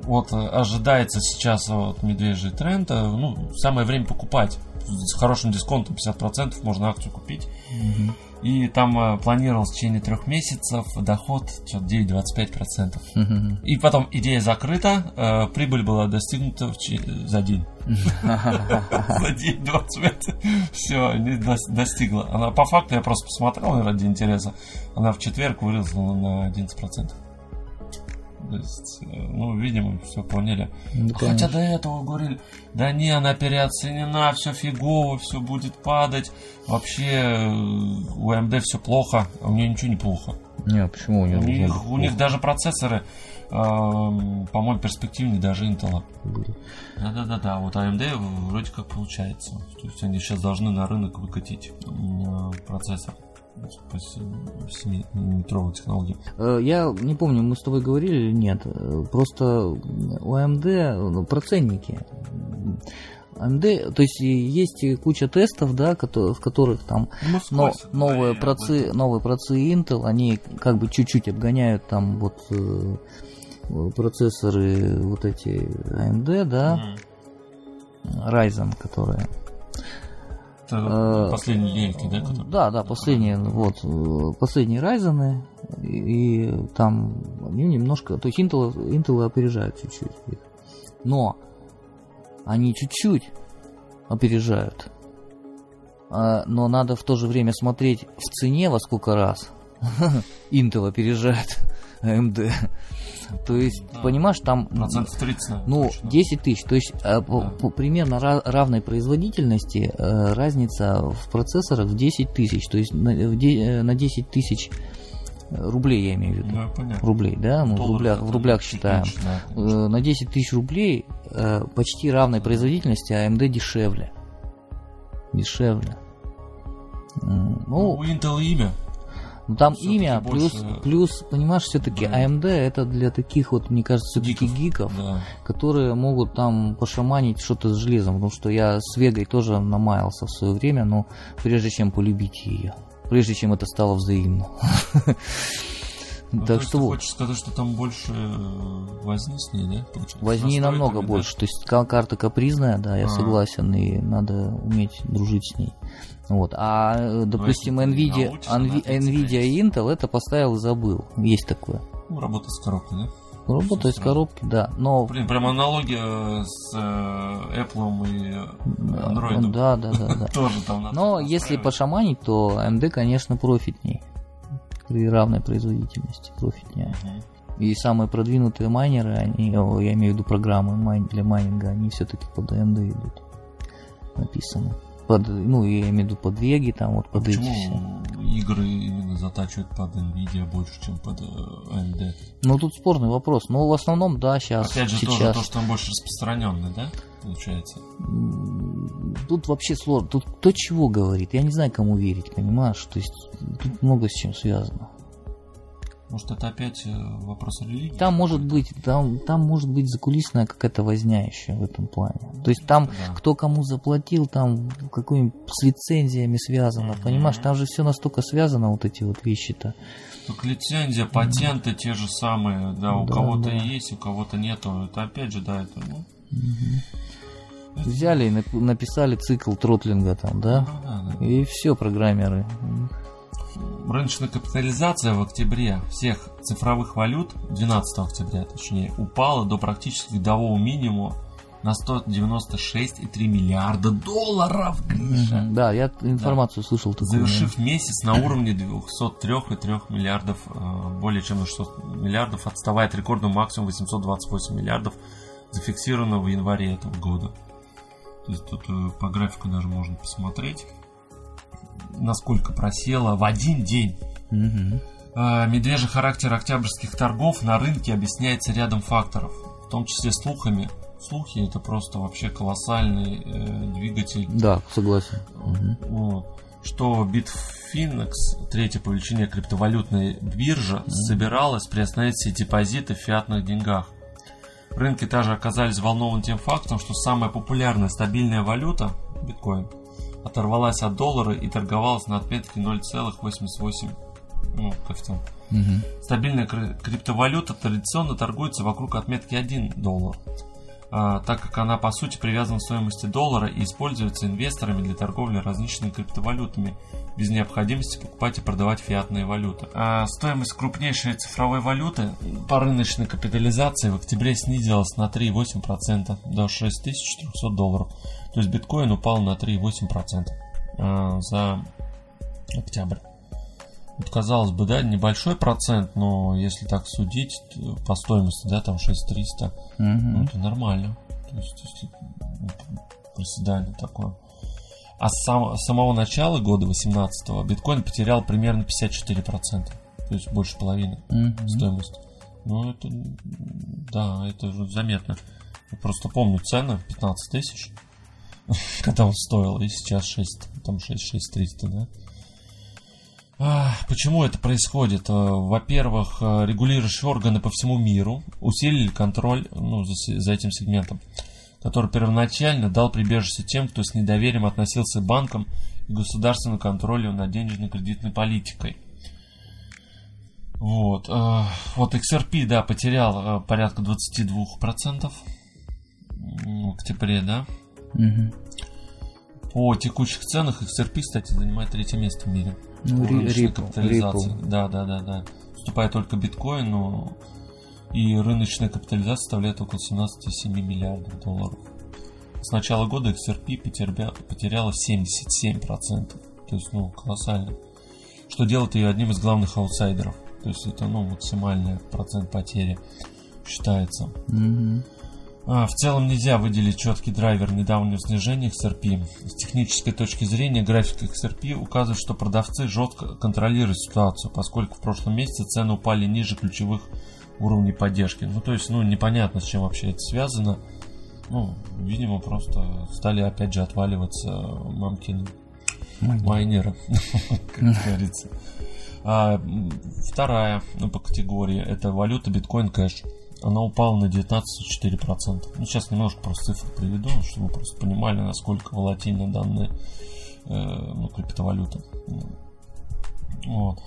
вот э, ожидается сейчас вот медвежий тренд, э, ну, самое время покупать. С хорошим дисконтом 50% можно акцию купить. Мгм. И там э, планировалось в течение трех месяцев доход что-то 9-25%. Мгм. И потом идея закрыта, э, прибыль была достигнута в че- за день. За день 25. Все, не дос- достигла. Она по факту, я просто посмотрел ради интереса, она в четверг выросла на 11%. То есть, э, ну, видимо, все поняли. Ну, Хотя до этого говорили, да не, она переоценена, все фигово, все будет падать. Вообще э, у AMD все плохо, а у нее ничего не плохо. Не, почему у У него должно них, у них даже процессоры, эм, по-моему, перспективнее даже Intel. Да-да-да-да, вот AMD вроде как получается. То есть они сейчас должны на рынок выкатить м, процессор 7-метровой технологии. Э, Я не помню, мы с тобой говорили или нет. Просто у AMD ну, про ценники. AMD, то есть есть куча тестов, да, в которых там Мы но, новые процы, новые процы Intel, они как бы чуть-чуть обгоняют там вот э, процессоры вот эти AMD, да, М. Ryzen, которые. Это последние линейки, да? Которые... Да, да, последние, вот, э, последние Ryzen, и, и там они немножко, то есть Intel, Intel опережают чуть-чуть их. Но они чуть-чуть опережают. А, но надо в то же время смотреть в цене во сколько раз Intel опережает AMD. То есть, да. понимаешь, там... Процентов 30, Ну, точно. 10 тысяч. То есть, э, да. по, по примерно равной производительности э, разница в процессорах в 10 тысяч. То есть, на, э, на 10 тысяч рублей я имею в виду. Да, понятно. Рублей, да, мы в рублях, в рублях считаем. Тысяч, да, на 10 тысяч рублей почти равной производительности AMD а дешевле. Дешевле. Ну, у Intel имя. Ну там имя, плюс, больше... плюс, понимаешь, все-таки да. AMD это для таких вот, мне кажется, все-таки гиков, гиков да. которые могут там пошаманить что-то с железом. Потому что я с Вегой тоже намаялся в свое время, но прежде чем полюбить ее, прежде чем это стало взаимно. Ну, так что вот. Хочешь сказать, что там больше э, возни с ней, да? Возни намного больше. То есть карта капризная, да, я а. согласен, и надо уметь дружить с ней. Вот. А, э, допустим, ну, Nvidia, Nvidia и Intel это поставил и забыл. Есть такое. Ну, работа с коробкой, да? Работа из коробки, да. Но... Блин, прям аналогия с э, Apple и Android. Да, да, да. да. Тоже там надо Но если пошаманить, то AMD, конечно, профитней. При равной производительности профитнее. И самые продвинутые майнеры, они, я имею в виду программы для майнинга, они все-таки под AMD идут. Написано под, ну, я имею в виду под Веги, там вот под Почему эти все. игры именно затачивают под Nvidia больше, чем под AMD? Э, ну, тут спорный вопрос. Но в основном, да, сейчас. Опять же, сейчас... тоже то, что он больше распространенный, да, получается? Тут вообще сложно. Тут кто чего говорит. Я не знаю, кому верить, понимаешь? То есть тут много с чем связано. Может, это опять э, вопрос религии? Там может быть, там, там может быть закулисная какая-то возня еще в этом плане. То есть там да. кто кому заплатил, там какой с лицензиями связано, mm-hmm. понимаешь? Там же все настолько связано, вот эти вот вещи-то. Так лицензия, патенты mm-hmm. те же самые, да, у да, кого-то да. есть, у кого-то нету. Это опять же, да, это, ну... Mm-hmm. Взяли и написали цикл тротлинга там, да? Ну, да, да. И все, программеры рыночная капитализация в октябре всех цифровых валют, 12 октября точнее, упала до практически годового минимума на 196,3 миллиарда долларов, Гриша. Да, я информацию да. слышал. Такую, Завершив да. месяц на уровне 203,3 миллиардов, э, более чем на 600 миллиардов, отставая от рекордного максимума 828 миллиардов, зафиксированного в январе этого года. То есть тут э, по графику даже можно посмотреть насколько просела в один день. Угу. Медвежий характер октябрьских торгов на рынке объясняется рядом факторов, в том числе слухами. Слухи это просто вообще колоссальный э, двигатель. Да, согласен. Угу. Что Bitfinex, третья по величине криптовалютная биржа, угу. собиралась приостановить все депозиты в фиатных деньгах. Рынки также оказались взволнованы тем фактом, что самая популярная стабильная валюта, биткоин, оторвалась от доллара и торговалась на отметке 0,88 ну, коэффициент. Угу. Стабильная криптовалюта традиционно торгуется вокруг отметки 1 доллар, так как она по сути привязана к стоимости доллара и используется инвесторами для торговли различными криптовалютами без необходимости покупать и продавать фиатные валюты. А стоимость крупнейшей цифровой валюты по рыночной капитализации в октябре снизилась на 3,8% до 6300 долларов. То есть биткоин упал на 3,8% э, за октябрь. Вот, казалось бы, да, небольшой процент, но если так судить по стоимости, да, там 6300, угу. ну, это нормально. То есть, ну, проседание такое. А с сам, с самого начала года 18 биткоин потерял примерно 54%. То есть больше половины угу. стоимости. Ну, это, да, это заметно. Я просто помню цены 15 тысяч. когда он стоил, и сейчас 6, там 6, 6 300, да. Почему это происходит? А, во-первых, а, регулирующие органы по всему миру усилили контроль ну, за, за этим сегментом, который первоначально дал прибежище тем, кто с недоверием относился к банкам и государственному контролю над денежно-кредитной политикой. Вот, вот XRP, да, потерял порядка 22% в октябре, да, Угу. По текущих ценах XRP, кстати, занимает третье место в мире. Ну, Ripple, капитализации. Ripple. Да, да, да, да. Уступает только биткоин, но и рыночная капитализация составляет около 17,7 миллиардов долларов. С начала года XRP потерпя- потеряла 77%. То есть, ну, колоссально. Что делает ее одним из главных аутсайдеров. То есть это, ну, максимальный процент потери считается. Мгм. А, в целом нельзя выделить четкий драйвер недавнего снижения XRP. С технической точки зрения график XRP указывает, что продавцы жестко контролируют ситуацию, поскольку в прошлом месяце цены упали ниже ключевых уровней поддержки. Ну, то есть, ну, непонятно, с чем вообще это связано. Ну, видимо, просто стали опять же отваливаться мамкины майнеры, как говорится. А, вторая ну, по категории это валюта биткоин кэш. Она упала на 19,4%. Ну, сейчас немножко просто цифры приведу, чтобы вы просто понимали, насколько волатильны данные э, ну, криптовалюты. Вот.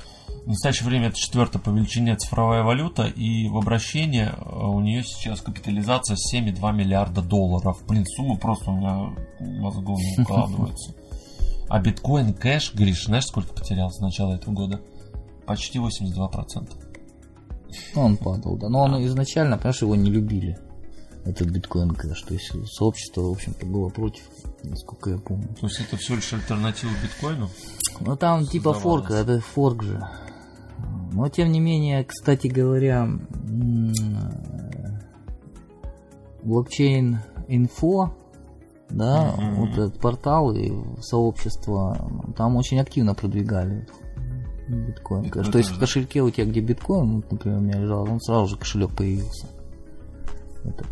В настоящее время это четвертая по величине цифровая валюта, и в обращении э, у нее сейчас капитализация 7,2 миллиарда долларов. Блин, сумма просто у меня в мозгу не укладывается. А биткоин кэш, Гриш, знаешь, сколько потерял с начала этого года? Почти 82%. Ну, Он падал, да. Но он изначально, понимаешь, его не любили. Этот биткоин кэш. То есть сообщество, в общем-то, было против, насколько я помню. То есть это всего лишь альтернатива биткоину? Ну там типа форк, это форк же. Но тем не менее, кстати говоря, блокчейн инфо, да, Мгм. вот этот портал и сообщество, там очень активно продвигали биткоин. Биткоин То есть в кошельке у тебя, где биткоин, вот, например, у меня лежал, он сразу же кошелек появился. Этот.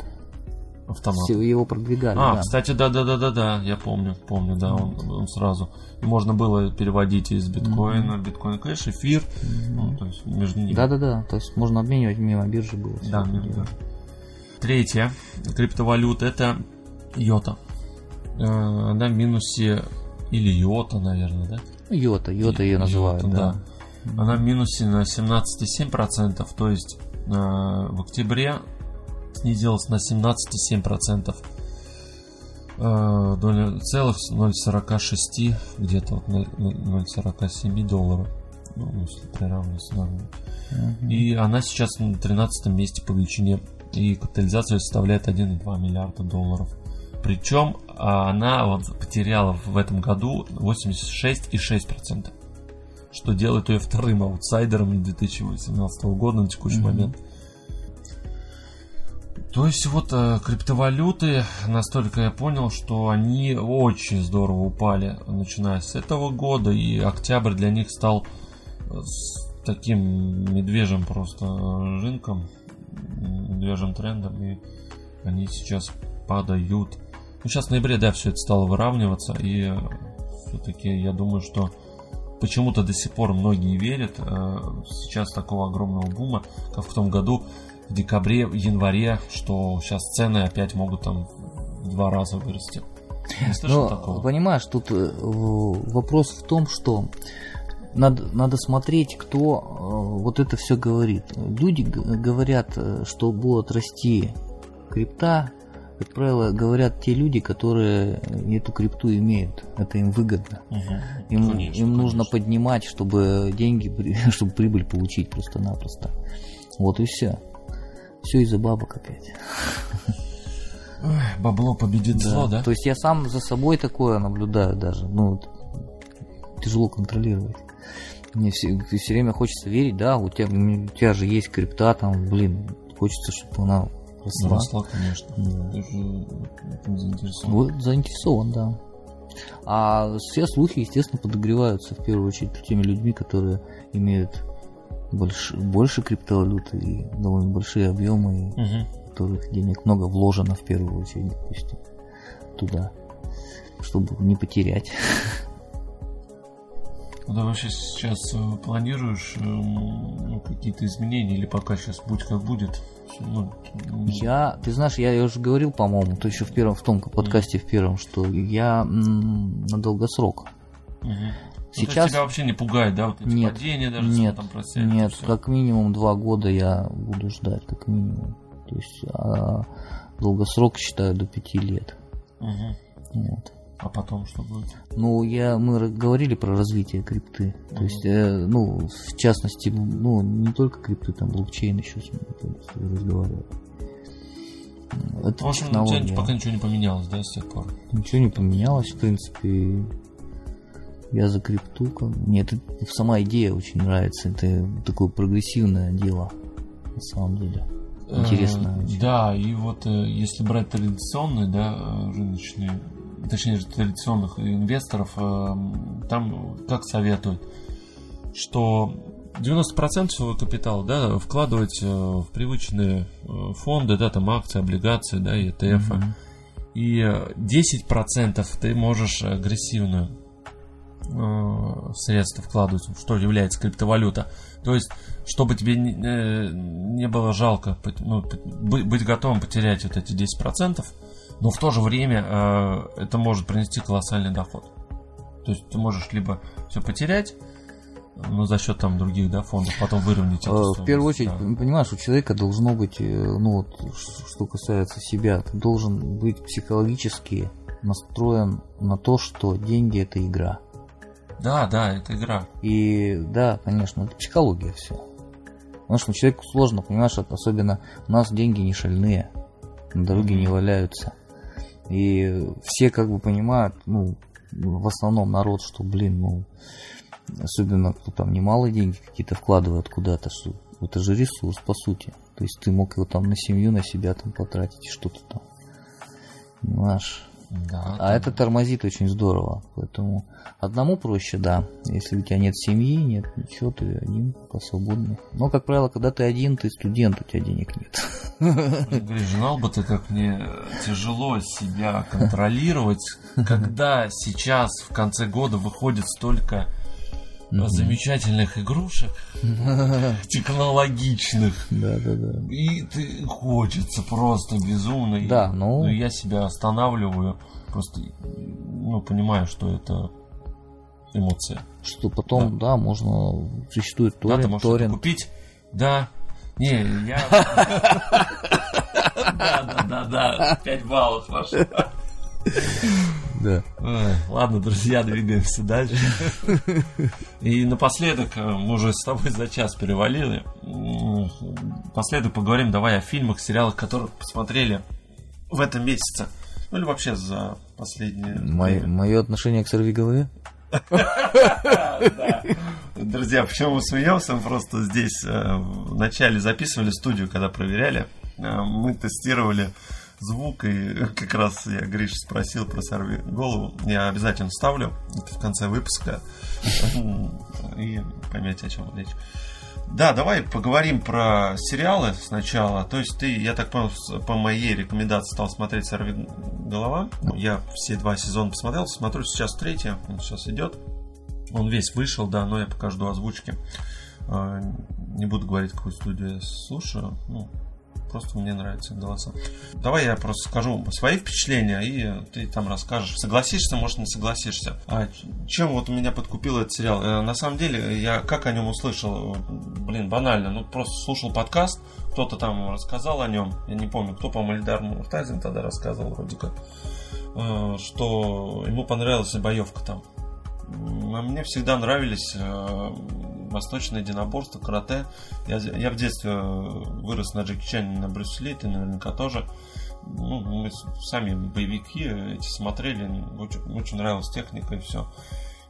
Автомат. Все его продвигали, А, да. кстати, да, да, да, да, да, я помню, помню, да, он, он сразу. Можно было переводить из биткоина, биткоин кэш, эфир, ну, то есть между ними. Да-да-да, то есть можно обменивать мимо биржи было. Да, между- дело. Третья криптовалюта это йота. Э, Она в минусе или йота, наверное, да? Йота, Йота ее называют, Йота, да. Она в минусе на 17,7%, то есть э, в октябре снизилась на 17,7%. Э, доля целых 0,46 где-то вот на- на 0,47 долларов. Ну, если приравнивать с нами. Мгм. И она сейчас на 13 месте по величине. И капитализация составляет 1,2 миллиарда долларов. Причем а, она вот потеряла в этом году 86,6%. Что делает ее вторым аутсайдером 2018 года на текущий Мгм. момент. То есть вот э, криптовалюты, настолько я понял, что они очень здорово упали, начиная с этого года, и октябрь для них стал э, таким медвежьим просто э, рынком, медвежьим трендом, и они сейчас падают. Ну, сейчас в ноябре, да, все это стало выравниваться, и все-таки я думаю, что почему-то до сих пор многие верят. э, Сейчас такого огромного бума, как в том году, в декабре, в январе, что сейчас цены опять могут там в два раза вырасти. Не слышал Но, такого? понимаешь, тут э, вопрос в том, что надо, надо смотреть, кто э, вот это все говорит. Люди говорят, что будут расти крипта, как правило, говорят те люди, которые эту крипту имеют. Это им выгодно. Мгм. Им, Конечно, им нужно конечно. поднимать, чтобы деньги, чтобы прибыль получить просто-напросто. Вот и все. Все из-за бабок опять. Ой, бабло победит зло, да? То есть я сам за собой такое наблюдаю даже. Ну, вот, тяжело контролировать. Мне все, все время хочется верить, да, у тебя, у тебя же есть крипта, там, блин, хочется, чтобы она росла. Росла, конечно. Да. Этим заинтересован. Вот заинтересован, да. А все слухи, естественно, подогреваются в первую очередь теми людьми, которые имеют больше, больше криптовалюты и довольно большие объемы, в которых денег много вложено в первую очередь, допустим, туда, чтобы не потерять. Ну, Ты вообще сейчас э, планируешь эм, ну, какие-то изменения или пока сейчас будь как будет? Ну, Я, ты знаешь, я, я уже говорил, по-моему, то еще в первом, в том подкасте в первом, что я м, на долгосрок. Ну, есть Сейчас тебя вообще не пугает, да, вот эти Нет, падения даже нет, там просядет, нет, как минимум два года я буду ждать, как минимум. То есть а долгосрок считаю до пяти лет. Мгм. Вот. А потом что будет? Ну, я, мы говорили про развитие крипты. То Мгм. есть, э, ну, в частности, ну, не только крипты, там блокчейн еще с ним разговаривали. Это В общем, у технология. тебя пока ничего не поменялось, да, с тех пор? Ничего не поменялось, в принципе. Я за крипту. Мне это сама идея очень нравится. Это такое прогрессивное дело, на самом деле. Интересно. Э. Да, и вот э, если брать традиционные, да, э, рыночные, точнее же традиционных инвесторов, э, там как советуют, что 90% своего капитала, да, вкладывать э, в привычные э, фонды, да, там акции, облигации, да, ETF. Мгм. И э, 10% ты можешь агрессивную средства вкладывать, что является криптовалюта. То есть, чтобы тебе не, не было жалко ну, быть готовым потерять вот эти 10%, но в то же время э, это может принести колоссальный доход. То есть ты можешь либо все потерять, но за счет там других да, фондов, потом выровнять эту Э, В первую очередь, да. понимаешь, у человека должно быть, э, ну вот, что касается себя, ты должен быть психологически настроен на то, что деньги это игра. Да, да, это игра. И да, конечно, это психология все. Потому что человеку сложно, понимаешь, особенно у нас деньги не шальные, на дороге Мгм. не валяются. И все как бы понимают, ну, в основном народ, что, блин, ну, особенно кто там немалые деньги какие-то вкладывает куда-то, что это же ресурс, по сути. То есть ты мог его там на семью, на себя там потратить, что-то там. Понимаешь? Да, А это тормозит очень здорово. Поэтому одному проще, да. Если у тебя нет семьи, нет ничего, ты один посвободный. Но, как правило, когда ты один, ты студент, у тебя денег нет. Говоришь, знал бы ты, как мне тяжело себя контролировать, когда сейчас в конце года выходит столько Мгм. замечательных игрушек, технологичных, Да, да, да. и ты хочется просто безумно. Да, ну- и я себя останавливаю, просто ну, понимаю, что это эмоция. Что потом, да, можно существует Да, ты торрент, можешь торрент. купить. Да. Не, я... Да, да, да, да. 5 баллов ваше. Да. Ой, Ладно, друзья, двигаемся дальше. И напоследок, э, мы уже с тобой за час перевалили. Напоследок поговорим давай о фильмах, сериалах, которых посмотрели в этом месяце. Ну или вообще за последние... Мое, мое отношение к сорвиголове? Да. Друзья, почему мы смеемся? Мы просто здесь э, в начале записывали студию, когда проверяли. Э, Мы тестировали звук, и как раз я Гриш спросил про сорви голову. Я обязательно вставлю это в конце выпуска. И поймете, о чем речь. Да, давай поговорим про сериалы сначала. То есть ты, я так понял, по моей рекомендации стал смотреть «Сорви голова». Я все два сезона посмотрел, смотрю сейчас третий, он сейчас идет. Он весь вышел, да, но я пока жду озвучки. А, Не буду говорить, какую студию я слушаю. Ну, просто мне нравятся голоса. Давай я просто скажу свои впечатления, и ты там расскажешь. Согласишься, может, не согласишься. А чем вот меня подкупил этот сериал? Э, На самом деле, я как о нем услышал? Блин, банально. Ну, просто слушал подкаст, кто-то там рассказал о нем. Я не помню, кто, по-моему, Эльдар Муртазин тогда рассказывал вроде как. э, Что ему понравилась боевка там. А мне всегда нравились э, восточное единоборство, карате. Я, я в детстве э, вырос на Джеки Чане, на Брюс Ли, ты наверняка тоже. Ну, мы сами боевики эти смотрели, очень, очень нравилась техника и все.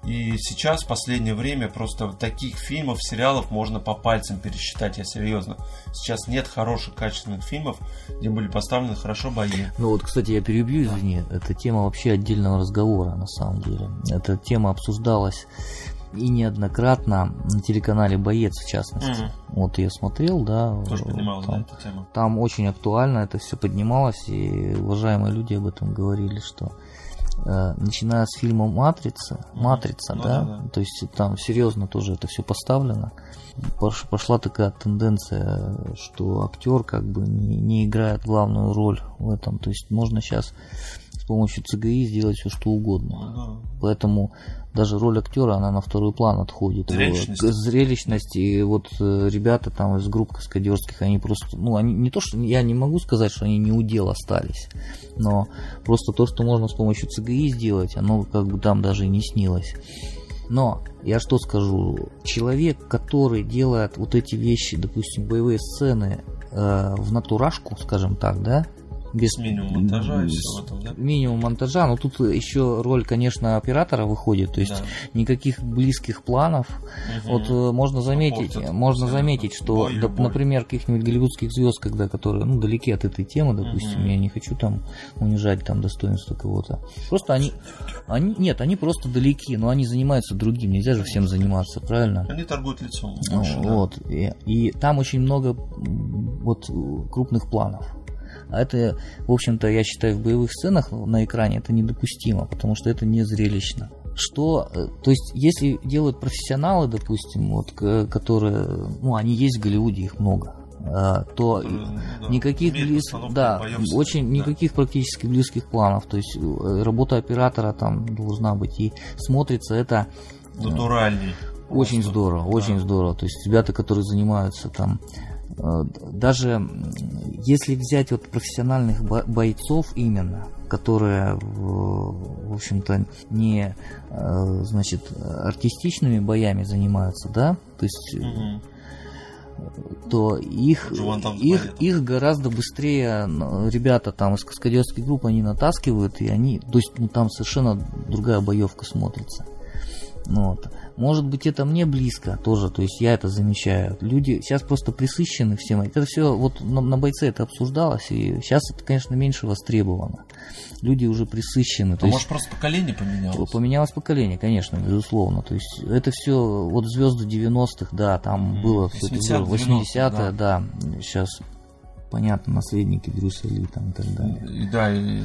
И сейчас, в последнее время, просто таких фильмов, сериалов можно по пальцам пересчитать, я серьезно. Сейчас нет хороших, качественных фильмов, где были поставлены хорошо бои. Ну вот, кстати, я перебью, извини, это тема вообще отдельного разговора, на самом деле. Эта тема обсуждалась и неоднократно на телеканале «Боец», в частности. Мгм. Вот я смотрел, да. Тоже поднималась, да, там, эта тема. там очень актуально это все поднималось, и уважаемые люди об этом говорили, что э, начиная с фильма «Матрица». «Матрица», Ну да, да, то есть там серьезно тоже это все поставлено. Пош- Пошла такая тенденция, что актер как бы не, не играет главную роль в этом. То есть можно сейчас помощью ЦГИ сделать все что угодно. Ну да. Поэтому даже роль актера, она на второй план отходит. Зрелищность. Вот, Зрелищность. И вот э, ребята там из групп каскадерских, они просто, ну, они не то, что я не могу сказать, что они не удел остались, но просто то, что можно с помощью ЦГИ сделать, оно как бы там даже и не снилось. Но я что скажу, человек, который делает вот эти вещи, допустим, боевые сцены э, в натурашку, скажем так, да, без минимум монтажа и с- всё в этом, да? минимум монтажа, но тут еще роль, конечно, оператора выходит, то есть Да. никаких близких планов. Мгм. Вот э, можно заметить, портят можно заметить, что, Бой, доп- любой. например, каких-нибудь голливудских звезд, когда которые, ну, далеки от этой темы, допустим, Мгм. я не хочу там унижать там достоинство кого-то. Просто они, они, нет, они просто далеки, но они занимаются другим, нельзя же всем заниматься, правильно? Они торгуют лицом. Ну, больше, да. Вот. И, и там очень много вот э, крупных планов. А это, в общем-то, я считаю, в боевых сценах на экране это недопустимо, потому что это не зрелищно. Что, э, то есть, если делают профессионалы, допустим, вот, которые, ну, они есть в Голливуде, их много, а, то ну, да, никаких близ- да, ставить, очень да. никаких практически близких планов, то есть э, работа оператора там должна быть и смотрится это э, Натуральней. очень здорово, Да. очень здорово. То есть ребята, которые занимаются там, э, даже м, если взять вот профессиональных бо- бойцов именно, которые, в в общем-то, не, э, значит, артистичными боями занимаются, да, то есть, э, Мгм. то их, их, их гораздо быстрее н- ребята там из каскадерских групп они натаскивают, и они, то есть, ну, там совершенно другая боевка смотрится. Ну Вот. Может быть, это мне близко тоже, то есть я это замечаю. Люди сейчас просто присыщены всем. Это все вот на, на бойце это обсуждалось, и сейчас это, конечно, меньше востребовано. Люди уже присыщены. То А есть может просто поколение поменялось? Поменялось поколение, конечно, безусловно. То есть это все вот звезды 90-х, да, там Мгм. было все это 80-х, 80-е, да. Сейчас понятно, наследники Брюса Ли там и так далее. И да, и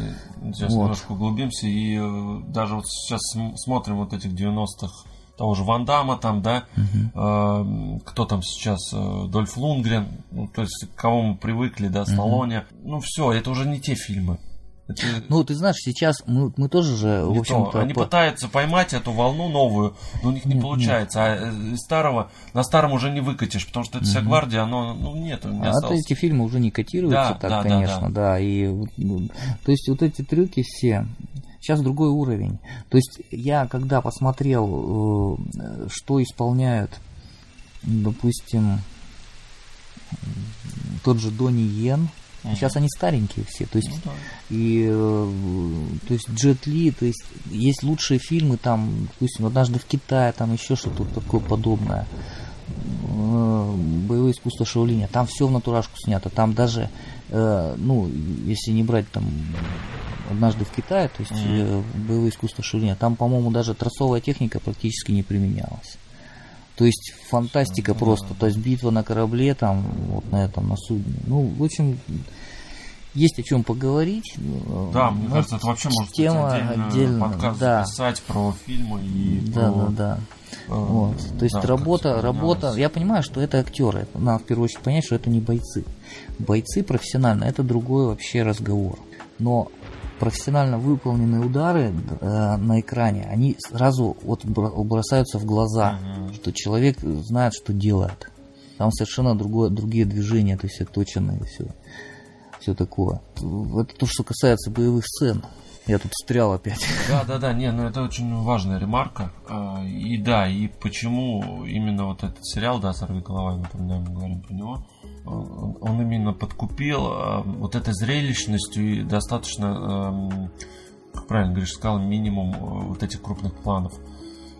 сейчас Вот. немножко углубимся, и э, даже вот сейчас см- смотрим вот этих 90-х, того же Ван Дамма там, да, э, кто там сейчас, э, Дольф Лунгрен, ну, то есть к кому мы привыкли, да, Сталлоне, ну все, это уже не те фильмы. Это Ну, ты знаешь, сейчас мы, мы тоже же, в не то. Они по- пытаются поймать эту волну новую, но у них не Нет, получается. А э, старого, на старом уже не выкатишь, потому что эта вся гвардия, оно, ну, нет, не А то осталось. эти фильмы уже не котируются Да, так, да, да, конечно, да. И, вот, ну, то есть вот эти трюки все, сейчас другой уровень. То есть я когда посмотрел, э, что исполняют, допустим, тот же Донни Йен, сейчас они старенькие все, то есть Ну да. и э, то есть Джет Ли, то есть есть лучшие фильмы там, допустим, однажды в Китае, там еще что-то такое подобное. Э, Боевое искусство Шаолиня. Там все в натурашку снято. Там даже, ну, если не брать там однажды в Китае, то есть э, боевое искусство Шаолиня, там, по-моему, даже тросовая техника практически не применялась. То есть фантастика Ну, просто, то есть битва на корабле там, вот на этом, на судне. Ну, в общем, есть о чем поговорить. Да, мне ну, кажется, это вообще может быть тема отдельно, отдельно, подкаст да. записать про фильмы и Да, про... да, да. э, Вот. То есть да, работа, работа. Я понимаю, что это актеры. Надо в первую очередь понять, что это не бойцы. Бойцы профессионально это другой вообще разговор. Но профессионально выполненные удары э, на экране, они сразу вот бро- бросаются в глаза, Мгм. что человек знает, что делает. Там совершенно другое, другие движения, то есть отточенные все, все такое. Это то, что касается боевых сцен. Я тут встрял опять. Да, да, да, не, ну это очень важная ремарка. А, И да, и почему именно вот этот сериал, да, «Сорви голова», мы говорим про него, он он именно подкупил а, вот этой зрелищностью и достаточно, эм, как правильно говоришь, сказал, минимум э, вот этих крупных планов.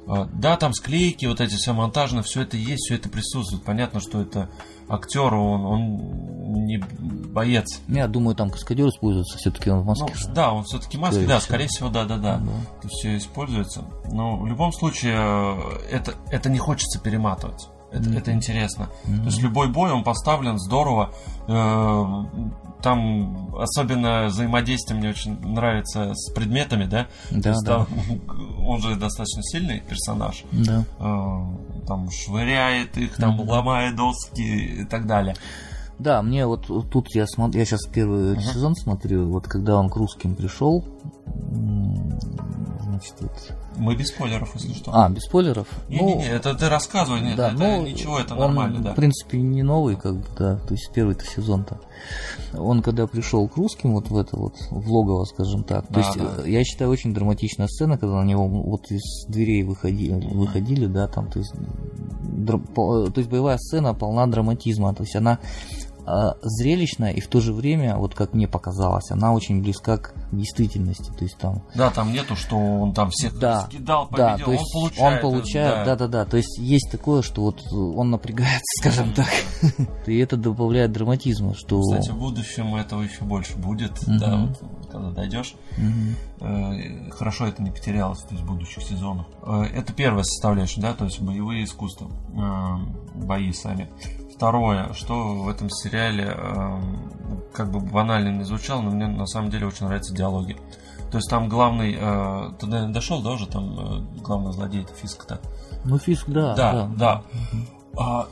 Да, там склейки, вот эти все монтажные, все это есть, все это присутствует. Понятно, что это актер, он, он не боец. Я думаю, там каскадер используется, все-таки он в Москве. Ну, да, он все-таки маски, Скорее да, всего. скорее всего, да, да, да. Да. Это все используется. Но в любом случае э, это, это не хочется перематывать. Это, это интересно. Мгм. То есть любой бой, он поставлен здорово. Э, Там особенно взаимодействие мне очень нравится с предметами, да? Да, есть да. там он же достаточно сильный персонаж. Да. Э, Там швыряет их, там Мгм. ломает доски и так далее. Да, мне вот вот тут я смотрю, я сейчас первый сезон смотрю, вот когда он к русским пришел, значит, вот... Мы без спойлеров, если что. А, без спойлеров? Не-не-не, это ты рассказывай, нет, да, это ну, ничего, это он, нормально, да. В принципе, не новый, как бы, да, то есть первый-то сезон-то. Он когда пришел к русским, вот в это вот, в логово, скажем так, то Да, есть, да. я считаю, очень драматичная сцена, когда на него вот из дверей выходили, выходили да, там, то есть, по- то есть боевая сцена полна драматизма, то есть она а, зрелищная и в то же время, вот как мне показалось, она очень близка к действительности, то есть там Да, там нету, что он там всех да, скидал, да, победил, то есть он получает. он получает, да, да, да, то есть есть такое, что вот он напрягается, скажем так, и это добавляет драматизма, что Кстати, в будущем этого еще больше будет, Мгм. да, вот, когда дойдешь. Мгм. Э, Хорошо это не потерялось, то есть в будущих сезонах. Э, Это первая составляющая, да, то есть боевые искусства, э, бои сами. Второе, что в этом сериале, э, как бы банально не звучало, но мне на самом деле очень нравятся диалоги. То есть там главный, э, ты, наверное, дошел, да, уже там э, главный злодей, это Фиск-то? Ну, Фиск, да, Да, да. А,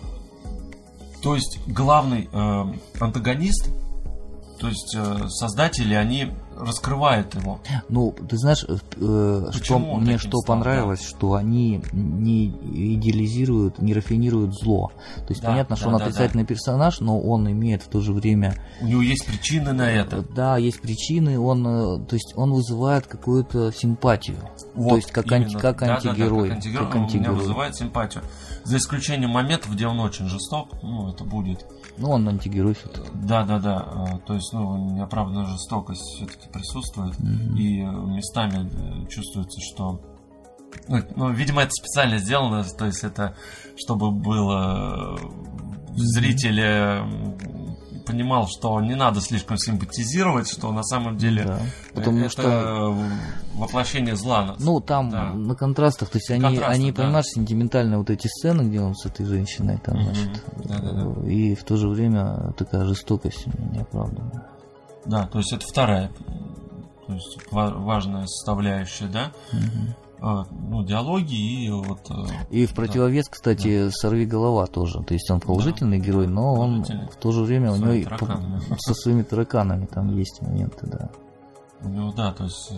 то есть главный э, антагонист, то есть э, создатели, они раскрывают его. Ну, ты знаешь, э, э, что мне что стал, понравилось, что они не идеализируют, не рафинируют зло. То есть Да, понятно, что да, он да, отрицательный персонаж, но он имеет в то же время, У него есть причины на это. да, есть причины, он, э, то есть он вызывает какую-то симпатию. Вот, то есть как, анти- как Да-да-да, антигерой. как антигерой, как он антигерой. меня вызывает симпатию. За исключением моментов, где он очень жесток, ну, это будет. Ну, он антигерой все-таки. Да, да, да. э, То есть, ну, неоправданная жестокость все-таки присутствует. И э, местами э, чувствуется, что. Ну, ну, видимо, это специально сделано, то есть это чтобы было э, зритель э, понимал, что не надо слишком симпатизировать, что на самом деле Да. э, Потому это что воплощение зла. Ну, там Да. на контрастах, то есть они, контрастах, они да. понимаешь, сентиментальные вот эти сцены, где он с этой женщиной, там, Мгм. значит, и в то же время такая жестокость неоправданная. Да, то есть это вторая, то есть ва- важная составляющая, да, Мгм. А, ну, диалоги и вот... э, И в противовес, кстати, сорви голова тоже. То есть он положительный герой, но он в то же время у него и тараканами. со своими тараканами там есть моменты, да. У него, да, то есть э,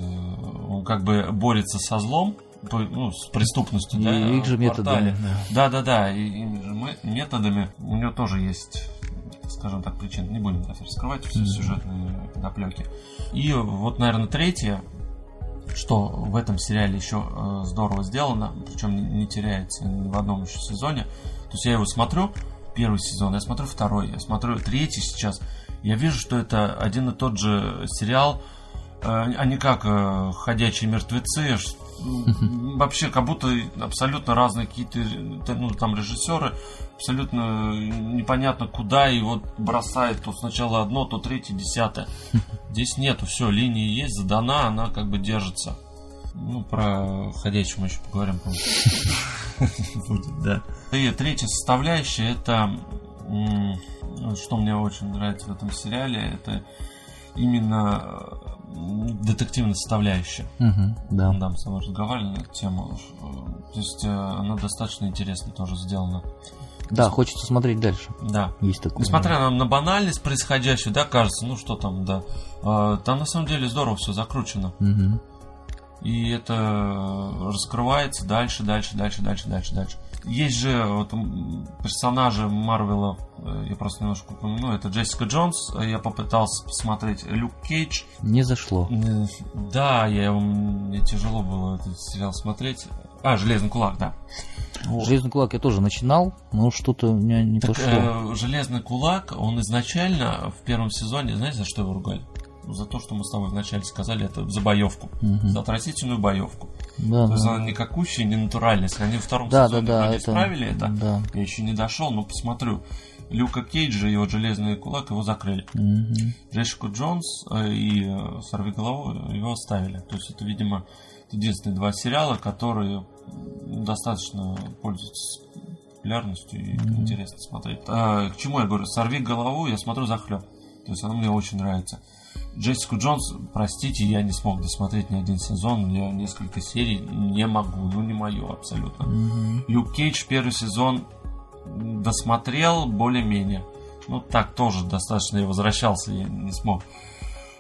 он как бы борется со злом, ну, с преступностью, И да, их же методами. да. Да, да, да, и мы- методами. У него тоже есть, скажем так, причины. Не будем раскрывать все Мгм. сюжетные подоплеки. И вот, наверное, третье, что в этом сериале еще э, здорово сделано, причем не, теряется ни в одном еще сезоне. То есть я его смотрю, первый сезон, я смотрю второй, я смотрю третий сейчас. Я вижу, что это один и тот же сериал, э, а не как э, «Ходячие мертвецы», вообще как будто абсолютно разные какие-то э, ну, там режиссеры, абсолютно непонятно куда, и вот бросает то сначала одно, то третье, десятое. Здесь нету, все, линия есть, задана, она как бы держится. Ну, про ходячего мы еще поговорим. Будет, да. И третья составляющая, это, что мне очень нравится в этом сериале, это именно э, детективная составляющая. Мгм, да. Да, мы с тобой разговаривали на эту тему. Э, То есть э, она достаточно интересно тоже сделана. Да, хочется смотреть дальше. Да. Есть такое. Несмотря на, на банальность происходящего, да, кажется, ну что там, да. Там на самом деле здорово все закручено. Мгм. И это раскрывается дальше, дальше, дальше, дальше, дальше, дальше. Есть же вот персонажи Марвела, э, я просто немножко упомяну, это Джессика Джонс, э, я попытался посмотреть Люк Кейдж. Не зашло. Да, я, мне тяжело было этот сериал смотреть. А, Железный кулак, да. Вот. Железный кулак я тоже начинал, но что-то у меня не Так, пошло. э, Железный кулак, он изначально в первом сезоне, знаете, за что его ругали? За то, что мы с тобой вначале сказали, это за боевку. Мгм. За отвратительную боевку. Да, То есть да. она не какущая, не натуральная. Если они во втором Да, да, сезоне да, это- исправили это, да. я еще не дошел, но посмотрю. Люка Кейджа и вот Железный кулак его закрыли. Мгм. Джессику Джонс э, и э, Сорви голову его оставили. То есть это, видимо, единственные два сериала, которые достаточно пользуются популярностью и интересно смотреть. А, к чему я говорю? Сорви голову, я смотрю захлеб. То есть она мне очень нравится. Джессику Джонс, простите, я не смог досмотреть ни один сезон, я несколько серий не могу, ну не мое абсолютно. Люк Кейдж первый сезон досмотрел более-менее. Ну, так тоже достаточно я возвращался и не смог.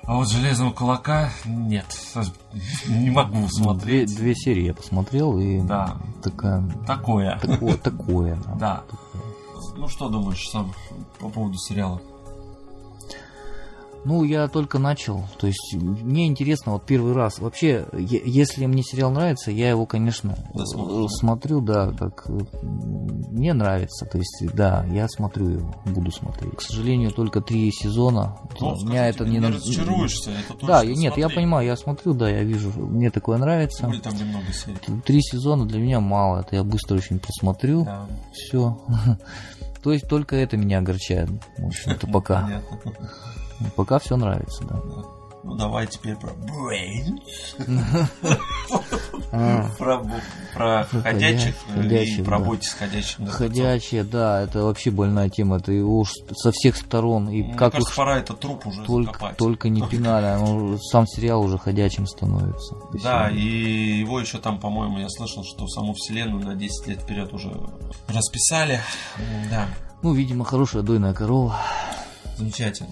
А вот «Железного кулака» нет, не могу Две, смотреть. две серии я посмотрел, и Да. такая, Такое. такое, такое, да. Да. Такое. Ну, что думаешь сам по поводу сериала? Ну, я только начал. То есть, мне интересно, вот первый раз. Вообще, если мне сериал нравится, я его, конечно, Досмотришь, э, смотрю, да, как э, мне нравится. То есть, да, я смотрю его, буду смотреть. К сожалению, только три сезона. Ну, Меня скажи, это не не разочаруешься, это точно. Да, я- нет, я Смотри. понимаю, я смотрю, да, я вижу, мне такое нравится. Более там немного серий. Три сезона для меня мало, это я быстро очень просмотрю. Да. Все. То есть только это меня огорчает. В общем-то, пока. Понятно. Пока все нравится, да. Ну, давай теперь про Brain. А, Про, ходячих, и про бойтесь ходячих. мертвецов. Ходячие, да, это вообще больная тема. Это его уж со всех сторон. И как уж пора этот труп уже закопать. только не пинали, сам сериал уже ходячим становится. Да, и его еще там, по-моему, я слышал, что саму вселенную на 10 лет вперед уже расписали. Да, Ну, видимо, хорошая дойная корова. замечательно.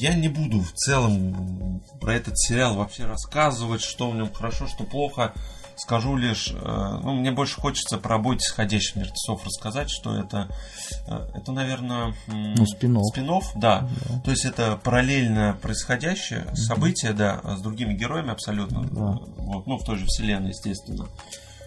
Я не буду в целом про этот сериал вообще рассказывать, что в нем хорошо, что плохо. Скажу лишь, э, ну, мне больше хочется про бойтесь ходячих мертвецов рассказать, что это, э, это, наверное, Ну, спин-офф. спин-офф, да. То есть это параллельно происходящее событие, да, с другими героями абсолютно. Да. Вот, ну, в той же вселенной, естественно.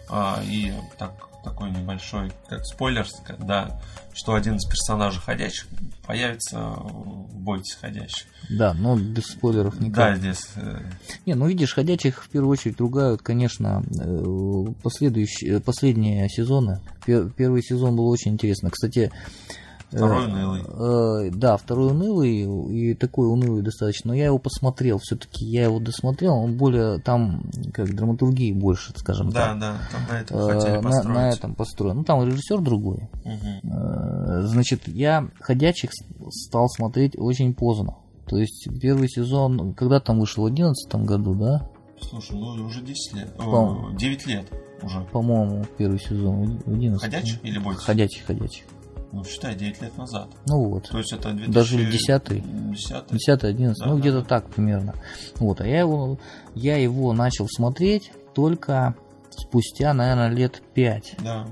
А, и так, такой небольшой, как спойлер, да, что один из персонажей ходячих появится в бойтесь ходящих. Да, но без спойлеров Да, никак. здесь. э, Не, ну видишь, ходячих в первую очередь ругают, конечно, э, последующие, последние сезоны. Пер- Первый сезон был очень интересно. Кстати, э, Второй унылый. э, да, второй унылый и такой унылый достаточно. Но я его посмотрел, все-таки я его досмотрел. Он более там, как драматургии больше, скажем Да, так. да, там на этом Э, хотели на, построить. на этом построен. Ну, там режиссер другой. Мгм. Э, Значит, я ходячих стал смотреть очень поздно. То есть первый сезон, когда там вышел, в 2011 году, да? Слушай, ну уже 10 лет. По- 9 лет уже. По-моему, первый сезон, в 11 Ходячих или бойтесь? Ходячих, ходячих. Ну, считай, 9 лет назад. Ну вот. То есть это 2010 Даже 10-й. 10 10 11 Да, ну да, где-то да. так примерно. Вот, а я его, я его начал смотреть только спустя, наверное, лет 5. Да.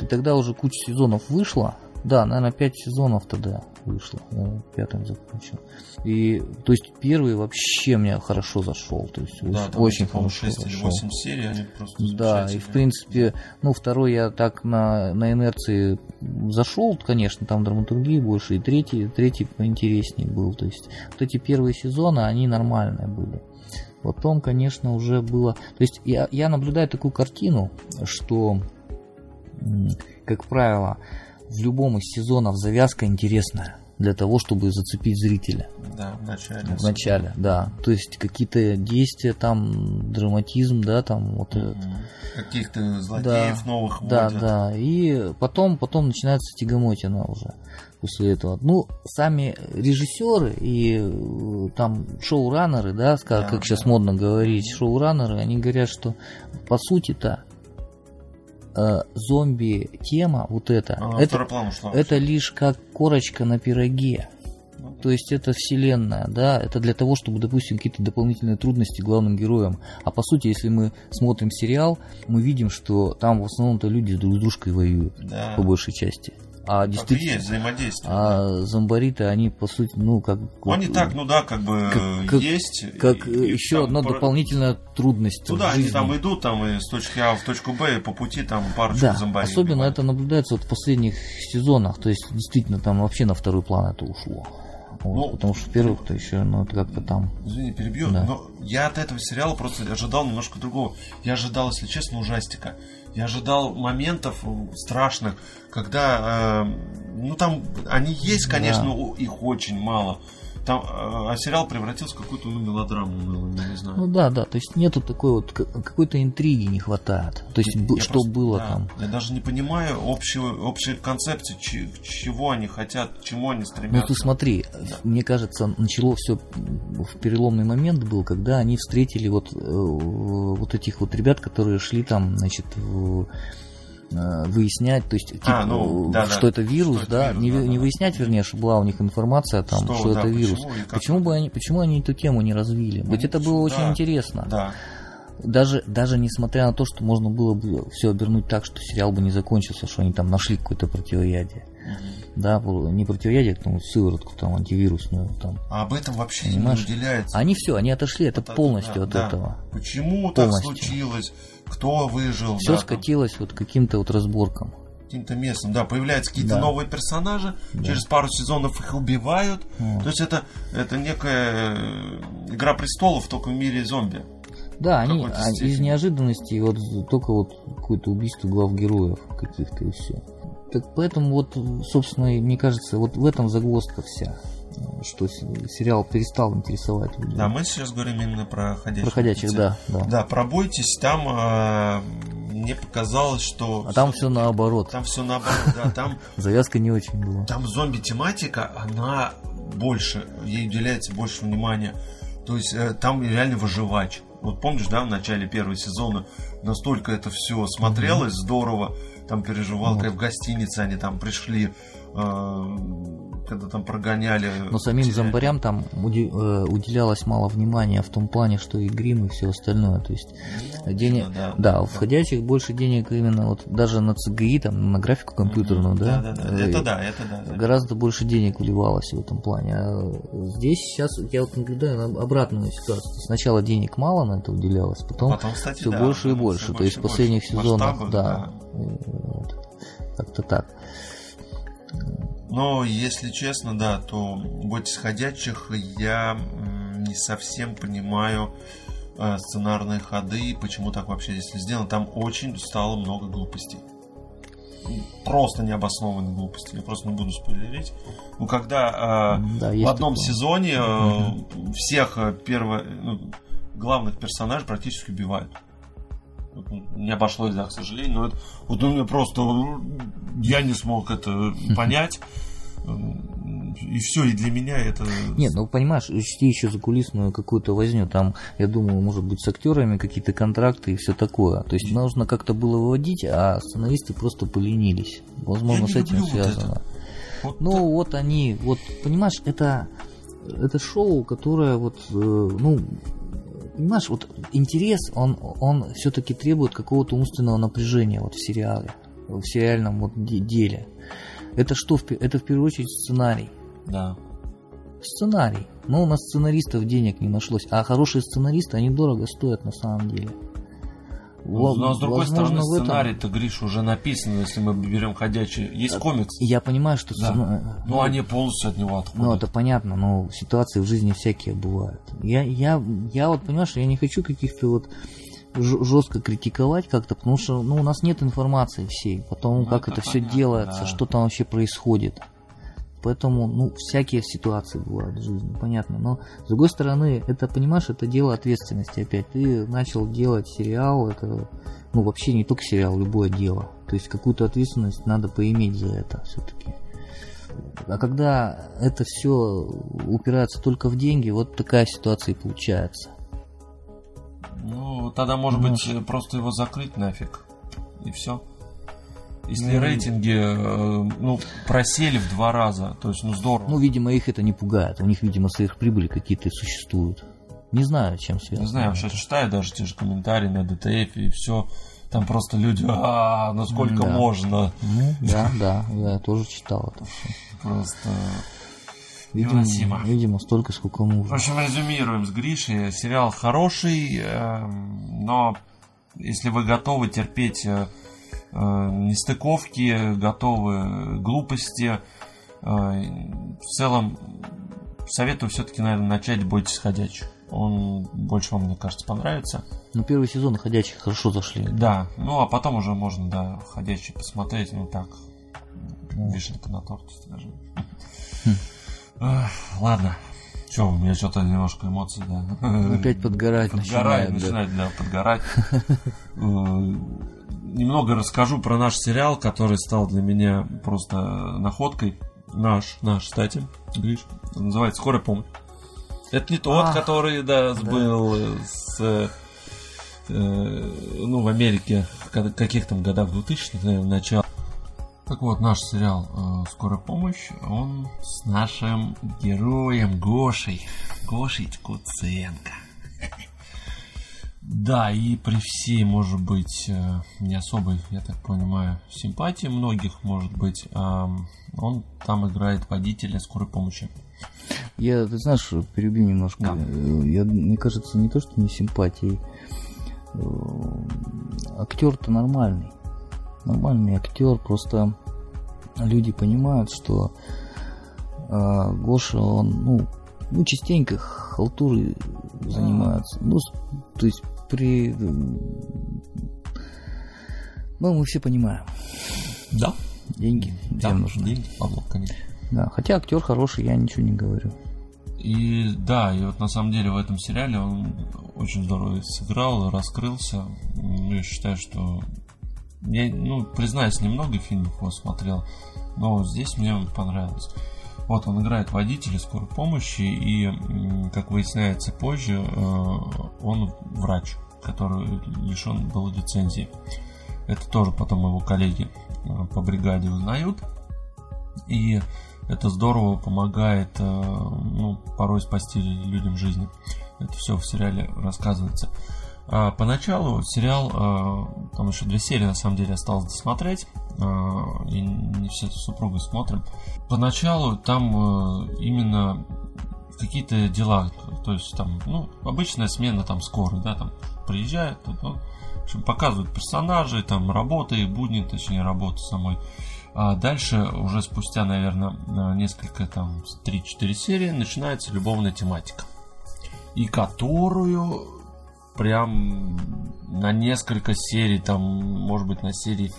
И тогда уже куча сезонов вышла. Да, наверное, 5 сезонов тогда вышло. Я пятым закончил. И, то есть, первый вообще мне хорошо зашел. То есть, Да, там, очень по-моему, хорошо 6 или зашел. 8 серий, они просто Да, и в принципе, ну, второй я так на, на инерции зашел, конечно, там драматургии больше, и третий, третий поинтереснее был. То есть, вот эти первые сезоны, они нормальные были. Потом, конечно, уже было... То есть, я, я наблюдаю такую картину, что, как правило, в любом из сезонов завязка интересная для того, чтобы зацепить зрителя. Да, в начале. В начале, да. То есть какие-то действия, там, драматизм, да, там вот этот. Мгм. Каких-то злодеев новых Да, вводят. да. И потом, потом начинается тягомотина уже после этого. Ну, сами режиссеры и э, там шоураннеры, да, как, Да, как сейчас да. модно говорить, шоураннеры, они говорят, что по сути-то э, зомби-тема вот эта, это, план ушла. это лишь как корочка на пироге. Ну, То есть это вселенная, да, это для того, чтобы, допустим, какие-то дополнительные трудности главным героям. А по сути, если мы смотрим сериал, мы видим, что там в основном-то люди друг с дружкой воюют, Да. по большей части. А и действительно, есть взаимодействие. а зомбариты, они по сути, ну как... Ну, Они так, ну да, как бы Как- есть. как и- и еще там одна про- дополнительная трудность Ну в да, они там идут, там и с точки А в точку Б, и по пути там парочку Да, зомбарей особенно убивают. это наблюдается вот в последних сезонах, то есть действительно там вообще на второй план это ушло. Вот, Ну, потому что в первых-то еще, ну, это как-то там... Извини, перебью, Да. но я от этого сериала просто ожидал немножко другого. Я ожидал, если честно, ужастика. Я ожидал моментов страшных, когда, э, ну там, они есть, конечно, Да. но их очень мало. Там, э, а сериал превратился в какую-то ну, мелодраму, ну, я не знаю. Ну да, да, то есть нету такой вот, какой-то интриги не хватает. То есть, б- Я что просто- было да, там. Я даже не понимаю общего, общей концепции, чи- чего они хотят, к чему они Ну стремятся. ты смотри, мне кажется, начало все в переломный момент был, когда они встретили вот, э, вот этих вот ребят, которые шли там, значит, в- выяснять, то есть, типа, А, ну, да, что да. это вирус, Что это да, вирус, не, да, не выяснять, вернее, что была у них информация там, Что, что, да, это вирус. почему Почему это? бы они, почему они эту тему не развили? Ведь это было да. очень интересно. Да. Даже, даже несмотря на то, что можно было бы все обернуть так, что сериал бы не закончился, что они там нашли какое-то противоядие. Да, не противоядие, а сыворотку там антивирусную там. А об этом вообще Понимаешь? не уделяется. Они все, они отошли, это Да, полностью да, от да. этого. Почему так Полностью. случилось? Кто выжил? Все да, там, скатилось вот к каким-то вот разборкам. каким-то местом. Да, появляются какие-то Да. новые персонажи, через пару сезонов их убивают. То есть это, это некая э, игра престолов только в мире зомби. Да, они, степени. из неожиданности вот только вот какое-то убийство глав героев каких-то и все. Так поэтому вот, собственно, мне кажется, вот в этом загвоздка вся, что сериал перестал интересовать людей. Да, мы сейчас говорим именно про ходячих. Мертвецов. да, да. Да, пробойтесь, там э, мне показалось, что... А там все наоборот. Там все наоборот, да, там, Завязка не очень была. там зомби-тематика, она больше, ей уделяется больше внимания. То есть э, там реально выживач. Вот помнишь, да, в начале первого сезона настолько это все смотрелось здорово, там переживал, как в гостинице они там пришли, э, когда там прогоняли. Но самим зомбарям там э, уделялось мало внимания в том плане, что и грим, и все остальное. То есть Ну, денег, да, да, да. у входящих больше денег именно вот даже на CGI, там, на графику компьютерную, да, Да, да, да. Это да, это да. да. гораздо больше денег вливалось в этом плане. А здесь сейчас я вот наблюдаю на обратную ситуацию. Сначала денег мало на это уделялось, потом, Потом, кстати, все да, больше и больше. больше То есть в последних сезонах, да, э, вот, как-то так. Но, если честно, да, то «Бойтесь ходячих» я не совсем понимаю э, сценарные ходы, почему так вообще здесь сделано. Там очень стало много глупостей. Просто необоснованных глупостей. Я просто не буду спойлерить. Ну, когда э, Да, в одном такое. сезоне э, всех э, перво- ну, главных персонажей практически убивают. Не обошлось, да, к сожалению, но это, вот у меня просто э, я не смог это понять. И все, и для меня это... Нет, ну понимаешь, учти еще закулисную какую-то возню. Там, я думаю, может быть, с актерами какие-то контракты и все такое. То есть нужно как-то было выводить, а сценаристы просто поленились. Возможно, с этим вот связано. это. Вот Ну, вот они, вот, понимаешь, это, это шоу, которое вот, э, ну, понимаешь, вот интерес, он, он все-таки требует какого-то умственного напряжения вот в сериале, в сериальном вот де- деле. Это что? Это в первую очередь сценарий. Да. Сценарий. Но у нас сценаристов денег не нашлось. А хорошие сценаристы, они дорого стоят на самом деле. Но, с другой возможно, стороны, сценарий-то, Гриш, уже написан, если мы берем ходячие. Есть комикс, Я понимаю, что Да. сцена- но они полностью от него отходят. Ну, это понятно, но ситуации в жизни всякие бывают. Я, я, я вот, понимаешь, я не хочу каких-то вот жестко критиковать как-то, потому что ну, у нас нет информации всей, потом Ну, как это это, все понятно, делается, да. что там вообще происходит. Поэтому, ну, всякие ситуации бывают в жизни, понятно. Но, с другой стороны, это, понимаешь, это дело ответственности опять. Ты начал делать сериал, это, ну, вообще не только сериал, любое дело. То есть, какую-то ответственность надо поиметь за это все-таки. А когда это все упирается только в деньги, вот такая ситуация и получается. Ну, тогда, может Ну, быть, просто его закрыть нафиг. И все. Если Ну, рейтинги, э, ну, просели в два раза, то есть, ну, здорово. Ну, видимо, их это не пугает. У них, видимо, сверхприбыли какие-то существуют. Не знаю, чем связано. не знаю, вообще читаю даже те же комментарии на ДТФ и все. Там просто люди, а, ну сколько Да. можно. Ну, да, да, я тоже читал это все. Просто... Видимо, Невыносимо. видимо, столько, сколько В нужно. общем, резюмируем с Гришей. Сериал хороший, эм, но если вы готовы терпеть э, нестыковки, готовы глупости, э, в целом советую все-таки, наверное, начать «Бойтесь ходячих». Он больше вам, мне кажется, понравится. Ну, первый сезон ходячих хорошо зашли. Да, ну а потом уже можно, да, ходячий посмотреть, ну так, вишенка на торте, скажем. Ах, Ладно. Че, у меня что-то немножко эмоций, да. Опять подгорать Подгорает, начинает. да. начинает, да, подгорать. Э, Немного расскажу про наш сериал, который стал для меня просто находкой. Наш, наш, кстати, Гриш. Называется «Скорая помощь». Это не тот, А, который, да, был э, с... э, ну, в Америке, в каких там годах 2000-х, наверное, начало. Так вот, наш сериал э, «Скорая помощь», он с нашим героем Гошей. Гошей Куценко. Да, и при всей, может быть, э, не особой, я так понимаю, симпатии многих, может быть, он там играет водителя скорой помощи. Я, ты знаешь, перебью немножко. Да. Э, я, мне кажется, не то, что не симпатии. Э, актер-то нормальный. Нормальный актер, просто люди понимают, что э, Гоша, он, ну, ну, частенько халтурой занимается. Ну, то есть при... Ну, мы все понимаем. Да. Деньги. Да, нужны. Деньги, Павлов, конечно. Да, хотя актер хороший, я ничего не говорю. И да, и вот на самом деле в этом сериале он очень здорово сыграл, раскрылся. Ну, я считаю, что я, ну, признаюсь, немного фильмов его смотрел, но здесь мне понравилось. Вот он играет водителя скорой помощи, и, как выясняется позже, э, он врач, который лишен был лицензии. Это тоже потом его коллеги э, по бригаде узнают. И это здорово помогает э, ну, порой спасти людям жизни. Это все в сериале рассказывается. А поначалу сериал, там еще две серии на самом деле осталось досмотреть. И не все с супругой смотрим поначалу там именно какие-то дела, то есть там, ну, обычная смена там скорой, да, там приезжает, ну, в общем, показывают персонажей, там работы, их будни, точнее, работы самой. А дальше, уже спустя, наверное, несколько, там, 3-4 серии, начинается любовная тематика. И которую прям на несколько серий, там, может быть, на серии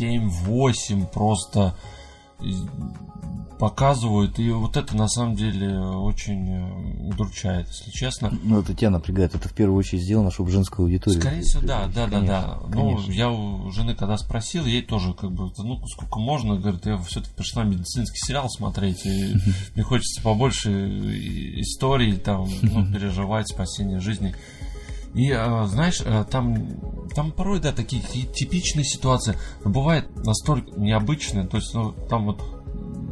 7-8 просто показывают, и вот это на самом деле очень э, удручает, если честно. Ну, это тебя напрягает, это в первую очередь сделано, чтобы женскую аудиторию. Скорее всего, да, да, да, да. Ну, я у жены когда спросил, ей тоже как бы, ну, сколько можно, говорит, я все-таки пришла медицинский сериал смотреть, и мне хочется побольше историй, там, ну, переживать спасение жизни. И, э, знаешь, э, там, там порой, да, такие типичные ситуации, но бывает настолько необычные, то есть, ну, там вот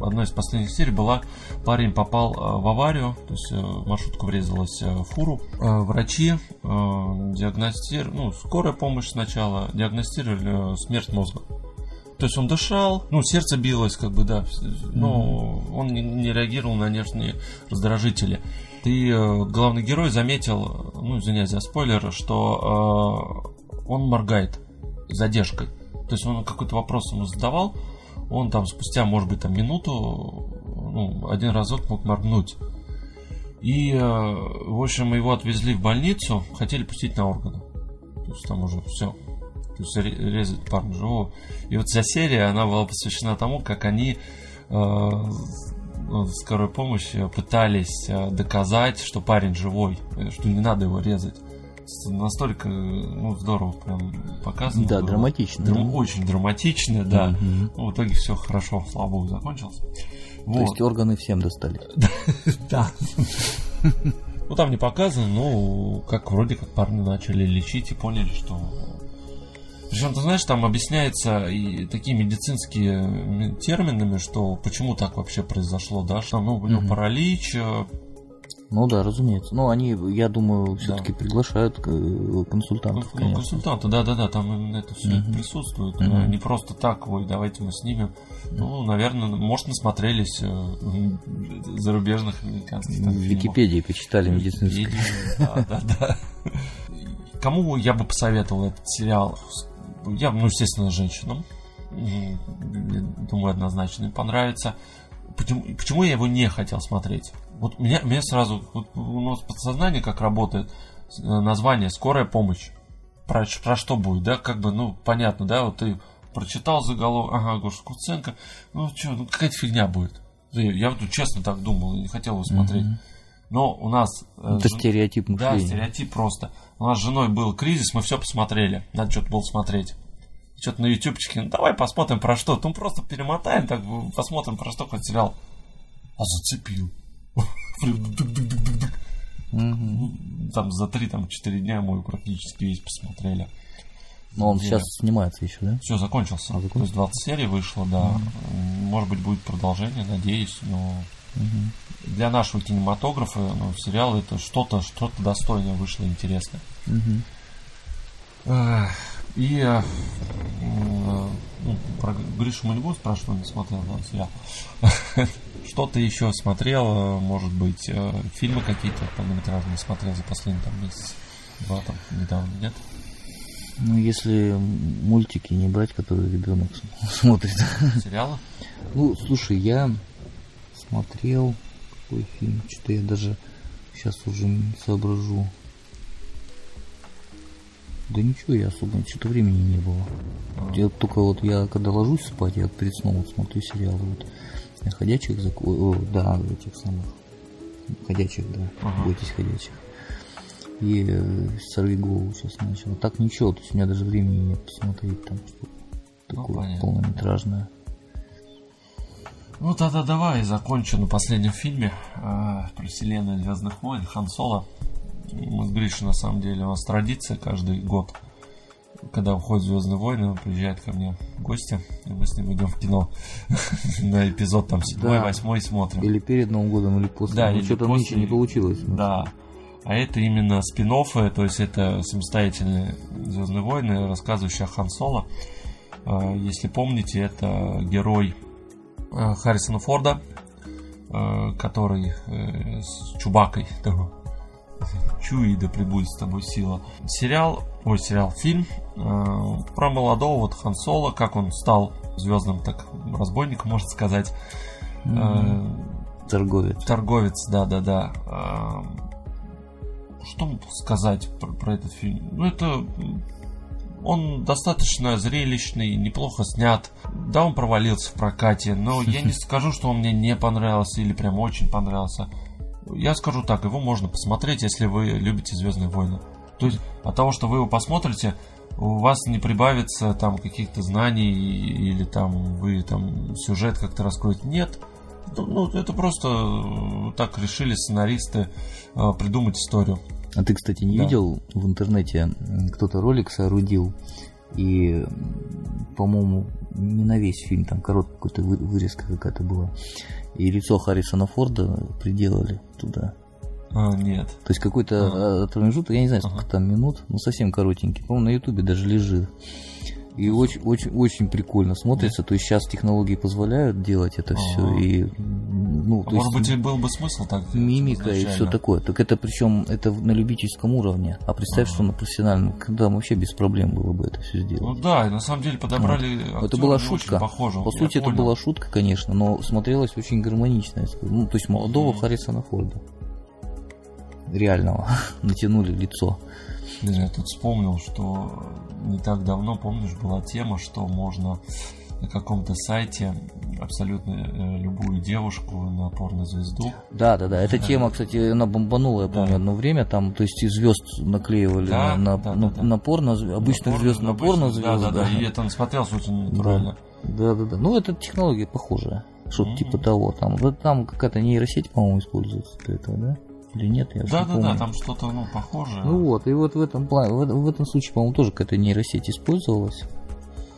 одной из последних серий была, парень попал э, в аварию, то есть маршрутка врезалась в фуру. Врачи диагностировали, ну, скорая помощь сначала, диагностировали смерть мозга. То есть он дышал, ну, сердце билось, как бы, да, но он не реагировал на нервные раздражители. Ты, э, главный герой, заметил, ну, извиняюсь за спойлер, что э, он моргает задержкой. То есть он какой-то вопрос ему задавал, он там спустя, может быть, там минуту, ну, один разок мог моргнуть. И, э, в общем, его отвезли в больницу, хотели пустить на органы. То есть там уже все. То есть резать парня живого. И вот вся серия, она была посвящена тому, как они э, скорой помощи пытались э, доказать, что парень живой, э, что не надо его резать. Настолько ну, здорово прям показано. Да, было. драматично. Драм- очень драматично, да. Угу. Ну, в итоге все хорошо, слава богу, закончилось. Вот. То есть органы всем достали. Да. Ну там не показано, но как вроде как парни начали лечить и поняли, что причем, ты знаешь, там объясняется и такие медицинские терминами, что почему так вообще произошло, да, что ну, у него угу. паралич. Э, ну да, разумеется. Ну, они, я думаю, все-таки да. приглашают э, консультантов. Ну, конечно. консультанты, да, да, да, там это все угу. присутствует. Угу. Не просто так, ой, давайте мы снимем. Ну, наверное, может, насмотрелись э, зарубежных американских. В Википедии почитали медицинские. Да, да, да. Кому я бы посоветовал этот сериал? Я, ну, естественно, женщинам. Думаю, однозначно им понравится. Почему, почему я его не хотел смотреть? Вот меня, меня сразу, вот у нас подсознание как работает, э, название «Скорая помощь». Про, про что будет, да, как бы, ну, понятно, да, вот ты прочитал заголовок, ага, Гоша Куценко, ну, что, ну, какая-то фигня будет. Я, вот честно так думал, не хотел его смотреть. Mm-hmm. Но у нас... Э, Это жен... стереотип мышления. Да, стереотип просто. У нас с женой был кризис, мы все посмотрели. Надо что-то было смотреть. Что-то на ютубчике. Ну, давай посмотрим про что. Ну, просто перемотаем, так посмотрим про что хоть сериал. А зацепил. там за 3-4 дня мы практически весь посмотрели. Но он сейчас снимается еще, да? Все, закончился. А, закончился? То есть 20 серий вышло, да. Может быть, будет продолжение, надеюсь, но Мгм. для нашего кинематографа ну, сериал это что-то, что-то достойное вышло, интересное. Эх, И э, ну, про Гришу спрашивать, он не смотрел да, сериал. Что ты еще смотрел, может быть, э, фильмы какие-то полнометражные смотрел за последний там месяц, два там недавно, нет? Ну, если мультики не брать, которые ребенок смотрит. Сериалы? Ну, слушай, я смотрел какой фильм, что-то я даже сейчас уже не соображу. Да ничего, я особо, что-то времени не было. Я только вот, я когда ложусь спать, я перед сном вот смотрю сериалы, вот, ходячих, зак- о, да, этих самых, ходячих, да, Ага. бойтесь ходячих. И э, сорви голову сейчас начал. Так ничего, то есть у меня даже времени нет посмотреть там что такое понятно. полнометражное. Ну тогда давай закончу на последнем фильме э, про вселенную Звездных войн Хан Соло. Мы с Гришей на самом деле у нас традиция каждый год, когда выходит Звездные войны, он приезжает ко мне в гости, и мы с ним идем в кино на эпизод там седьмой, Да. восьмой смотрим. Или перед Новым годом, или после. Да, Ну, или что-то после. нынче не получилось. Да. А это именно спин то есть это самостоятельные Звездные войны, рассказывающие о Хан Соло. Э, Если помните, это герой Харрисона Форда, э, который э, с Чубакой. Чуи, да пребудет с тобой сила. Сериал, ой, сериал, фильм э, про молодого вот Хан Соло, как он стал звездным так разбойником, можно сказать. Э, Торговец. Торговец, да, да, да. Что сказать про, про этот фильм? Ну, это он достаточно зрелищный, неплохо снят. Да, он провалился в прокате, но я не скажу, что он мне не понравился или прям очень понравился. Я скажу так, его можно посмотреть, если вы любите Звездные войны. То есть от того, что вы его посмотрите, у вас не прибавится там каких-то знаний или там вы там сюжет как-то раскроете. Нет. Ну, это просто э, так решили сценаристы э, придумать историю. А ты, кстати, не Да. видел в интернете, кто-то ролик соорудил, и, по-моему, не на весь фильм, там короткая какая-то вы- вырезка какая-то была. И лицо Харрисона Форда приделали туда. А, нет. То есть какой-то а, промежуток, я не знаю, сколько Ага. там минут, ну совсем коротенький. По-моему, на Ютубе даже лежит. И очень, очень, очень прикольно смотрится. То есть сейчас технологии позволяют делать это все. Ага. И ну, А то может есть быть, был бы смысл так делать мимика и все такое. Так это причем это на любительском уровне. А представь, Ага. что на профессиональном, когда вообще без проблем было бы это все Ну сделать. да, и на самом деле подобрали это актера была шутка. похожего. По сути, это понял. была шутка, конечно, но смотрелось очень гармонично. я скажу. Ну, то есть молодого Мгм. Харрисона Форда. Реального. Натянули лицо. Я тут вспомнил, что не так давно, помнишь, была тема, что можно на каком-то сайте абсолютно э, любую девушку на порнозвезду. Да, да, да. Эта Да. тема, кстати, она бомбанула, я помню, Да. одно время. Там, то есть и звезд наклеивали Да, на, да, на, да, да. на порно, обычных На звезд на порно обычных, звезд. Да, да, да. И это смотрелось очень Да. натурально. Да, да, да. Ну, это технология похожая. Что-то Мгм. типа того. Там, там какая-то нейросеть, по-моему, используется для этого, да? Или нет? Я Да, не да, помню. да, там что-то ну, похожее. Ну вот, и вот в этом плане, в, в этом случае, по-моему, тоже какая-то нейросеть использовалась.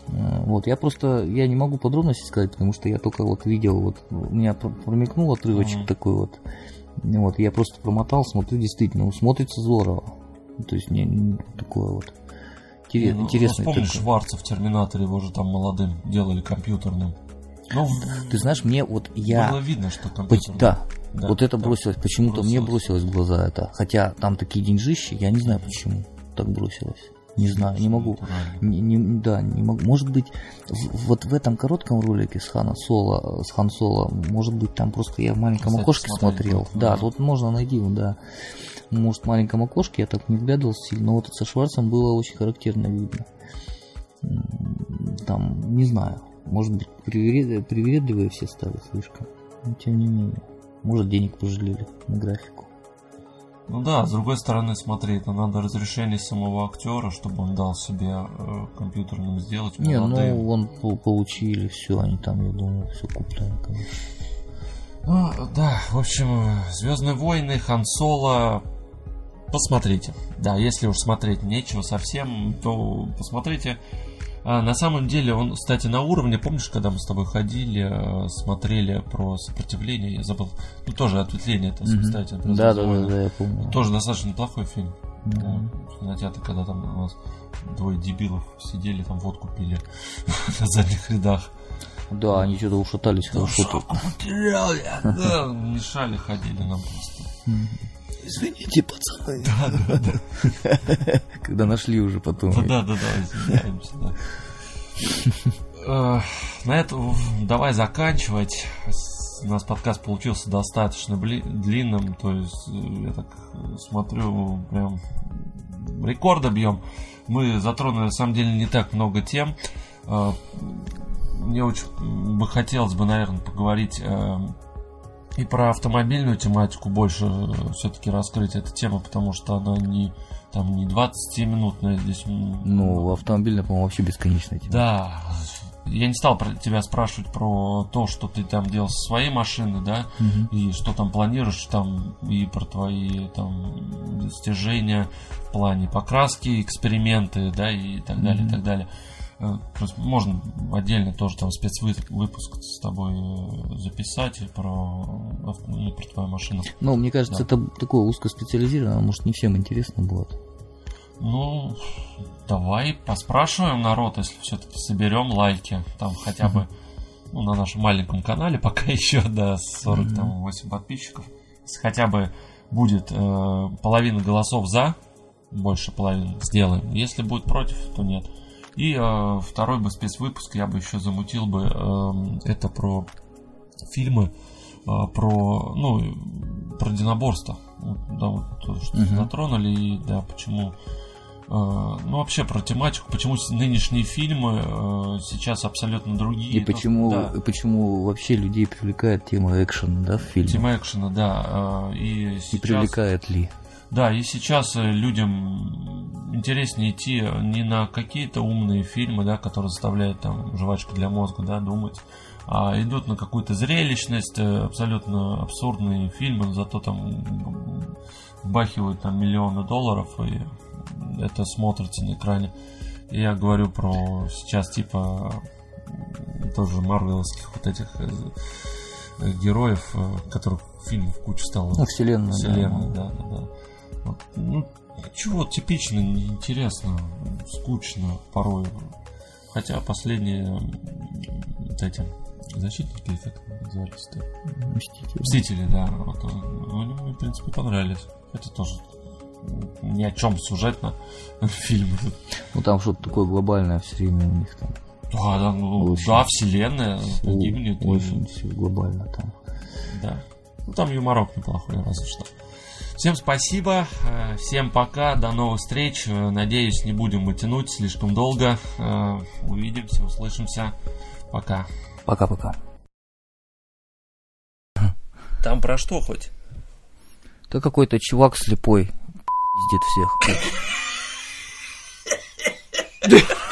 Э, Вот, я просто, я не могу подробности сказать, потому что я только вот видел, вот, у меня пр- промелькнул отрывочек Мгм. такой вот, вот, я просто промотал, смотрю, действительно, ну, смотрится здорово. То есть, не, не такое вот, интерес- ну, ну, вспомни такой. Шварца в Терминаторе, его же там молодым делали компьютерным. Ну, Ты знаешь, мне вот я... было видно, что компьютерным. Да, Да, вот это да. бросилось, почему-то мне Бросилось. бросилось в глаза это. Хотя там такие деньжищи, я не знаю почему так бросилось. Не знаю, не могу. Не, не- да, не могу. Может быть, в- вот в этом коротком ролике с Хана Соло, с Хан Соло, может быть, там просто я в маленьком Кстати, окошке смотрел. Да, да. вот можно найти, да. Может, в маленьком окошке я так не вглядывался сильно, но вот со Шварцем было очень характерно видно. Там, не знаю, может быть, приверед- привередливые все стали слишком. Но тем не менее. Может, денег пожалели на графику. Ну да, с другой стороны, смотри, это надо разрешение самого актера, чтобы он дал себе э, компьютерным сделать Не, молодым. ну он по- получили все, они там, я думаю, все куплено, конечно. Ну, да, в общем, Звездные войны, Хан Соло посмотрите. Да, если уж смотреть нечего совсем, то посмотрите. А, на самом деле он, кстати, на уровне, помнишь, когда мы с тобой ходили, э, смотрели про сопротивление, я забыл, ну тоже ответвление, это, Мгм. кстати, Да, да, да, да, я помню. тоже достаточно неплохой фильм. Мгм. Вот, в кинотеатре, когда там у нас двое дебилов сидели, там водку пили на задних рядах. Да, они что-то ушатались хорошо. Шапку потерял я. Да, мешали, ходили нам просто. Извините, пацаны. Когда нашли уже потом. Да, да, да, извиняемся, да. Э, На этом давай заканчивать. У нас подкаст получился достаточно длинным, то есть э, я так э, смотрю, прям рекорда бьем. Мы затронули на самом деле не так много тем. Мне очень бы хотелось бы, наверное, поговорить э, и про автомобильную тематику больше все-таки раскрыть эту тему, потому что она не там не 20-минутная здесь. Ну, автомобильная, по-моему, вообще бесконечная тема. да. Я не стал про тебя спрашивать про то, что ты там делал со своей машины, да, Мгм. и что там планируешь там, и про твои там достижения в плане покраски, эксперименты, да, и так далее, и Мгм. так далее. Э, Просто можно отдельно тоже там спецвыпуск с тобой э, записать про, и про твою машину. Ну, мне кажется, Да. это такое узкоспециализированное, может, не всем интересно будет. Ну, давай поспрашиваем народ, если все-таки соберем лайки, там хотя бы ну, на нашем маленьком канале, пока еще до 48 подписчиков. Если хотя бы будет э, половина голосов за, больше половины сделаем. Если будет против, то нет. И э, второй бы спецвыпуск я бы еще замутил бы. эм, это про фильмы, э, про, ну, про единоборство. Да, вот то, что Мгм. затронули, и да, почему э, ну, вообще про тематику, почему нынешние фильмы э, сейчас абсолютно другие. И То, почему, да, и почему вообще людей привлекает тема экшена, да, в фильме? тема экшена, да. э, И И сейчас... привлекает ли? Да, и сейчас э, людям интереснее идти не на какие-то умные фильмы, да, которые заставляют там жвачку для мозга, да, думать, а идут на какую-то зрелищность, э, абсолютно абсурдные фильмы, зато там м, вбахивают там миллионы долларов, и это смотрится на экране. И я говорю про сейчас типа тоже марвеловских вот этих э, э, героев, э, которых фильмов куча стало. Ну, вселенная, да. Вселенная, да, да, да. Вот, ну, чего типично, неинтересно, скучно порой. Хотя последние вот эти защитники, как назывались-то? Мстители. Мстители, да. Вот, ну, они мне, в принципе, понравились. Это тоже ни о чем сюжетно фильм. Ну, там что-то такое глобальное все время у них там. Да, да, ну, Очень. да, вселенная погибнет. и- Очень все глобально там. Да. Ну, там юморок неплохой, разве что. Всем спасибо, э, всем пока, до новых встреч. Э, Надеюсь, не будем мы тянуть слишком долго. Э, Увидимся, услышимся. Пока. Пока-пока. Там про что хоть? Да какой-то чувак слепой пиздит всех.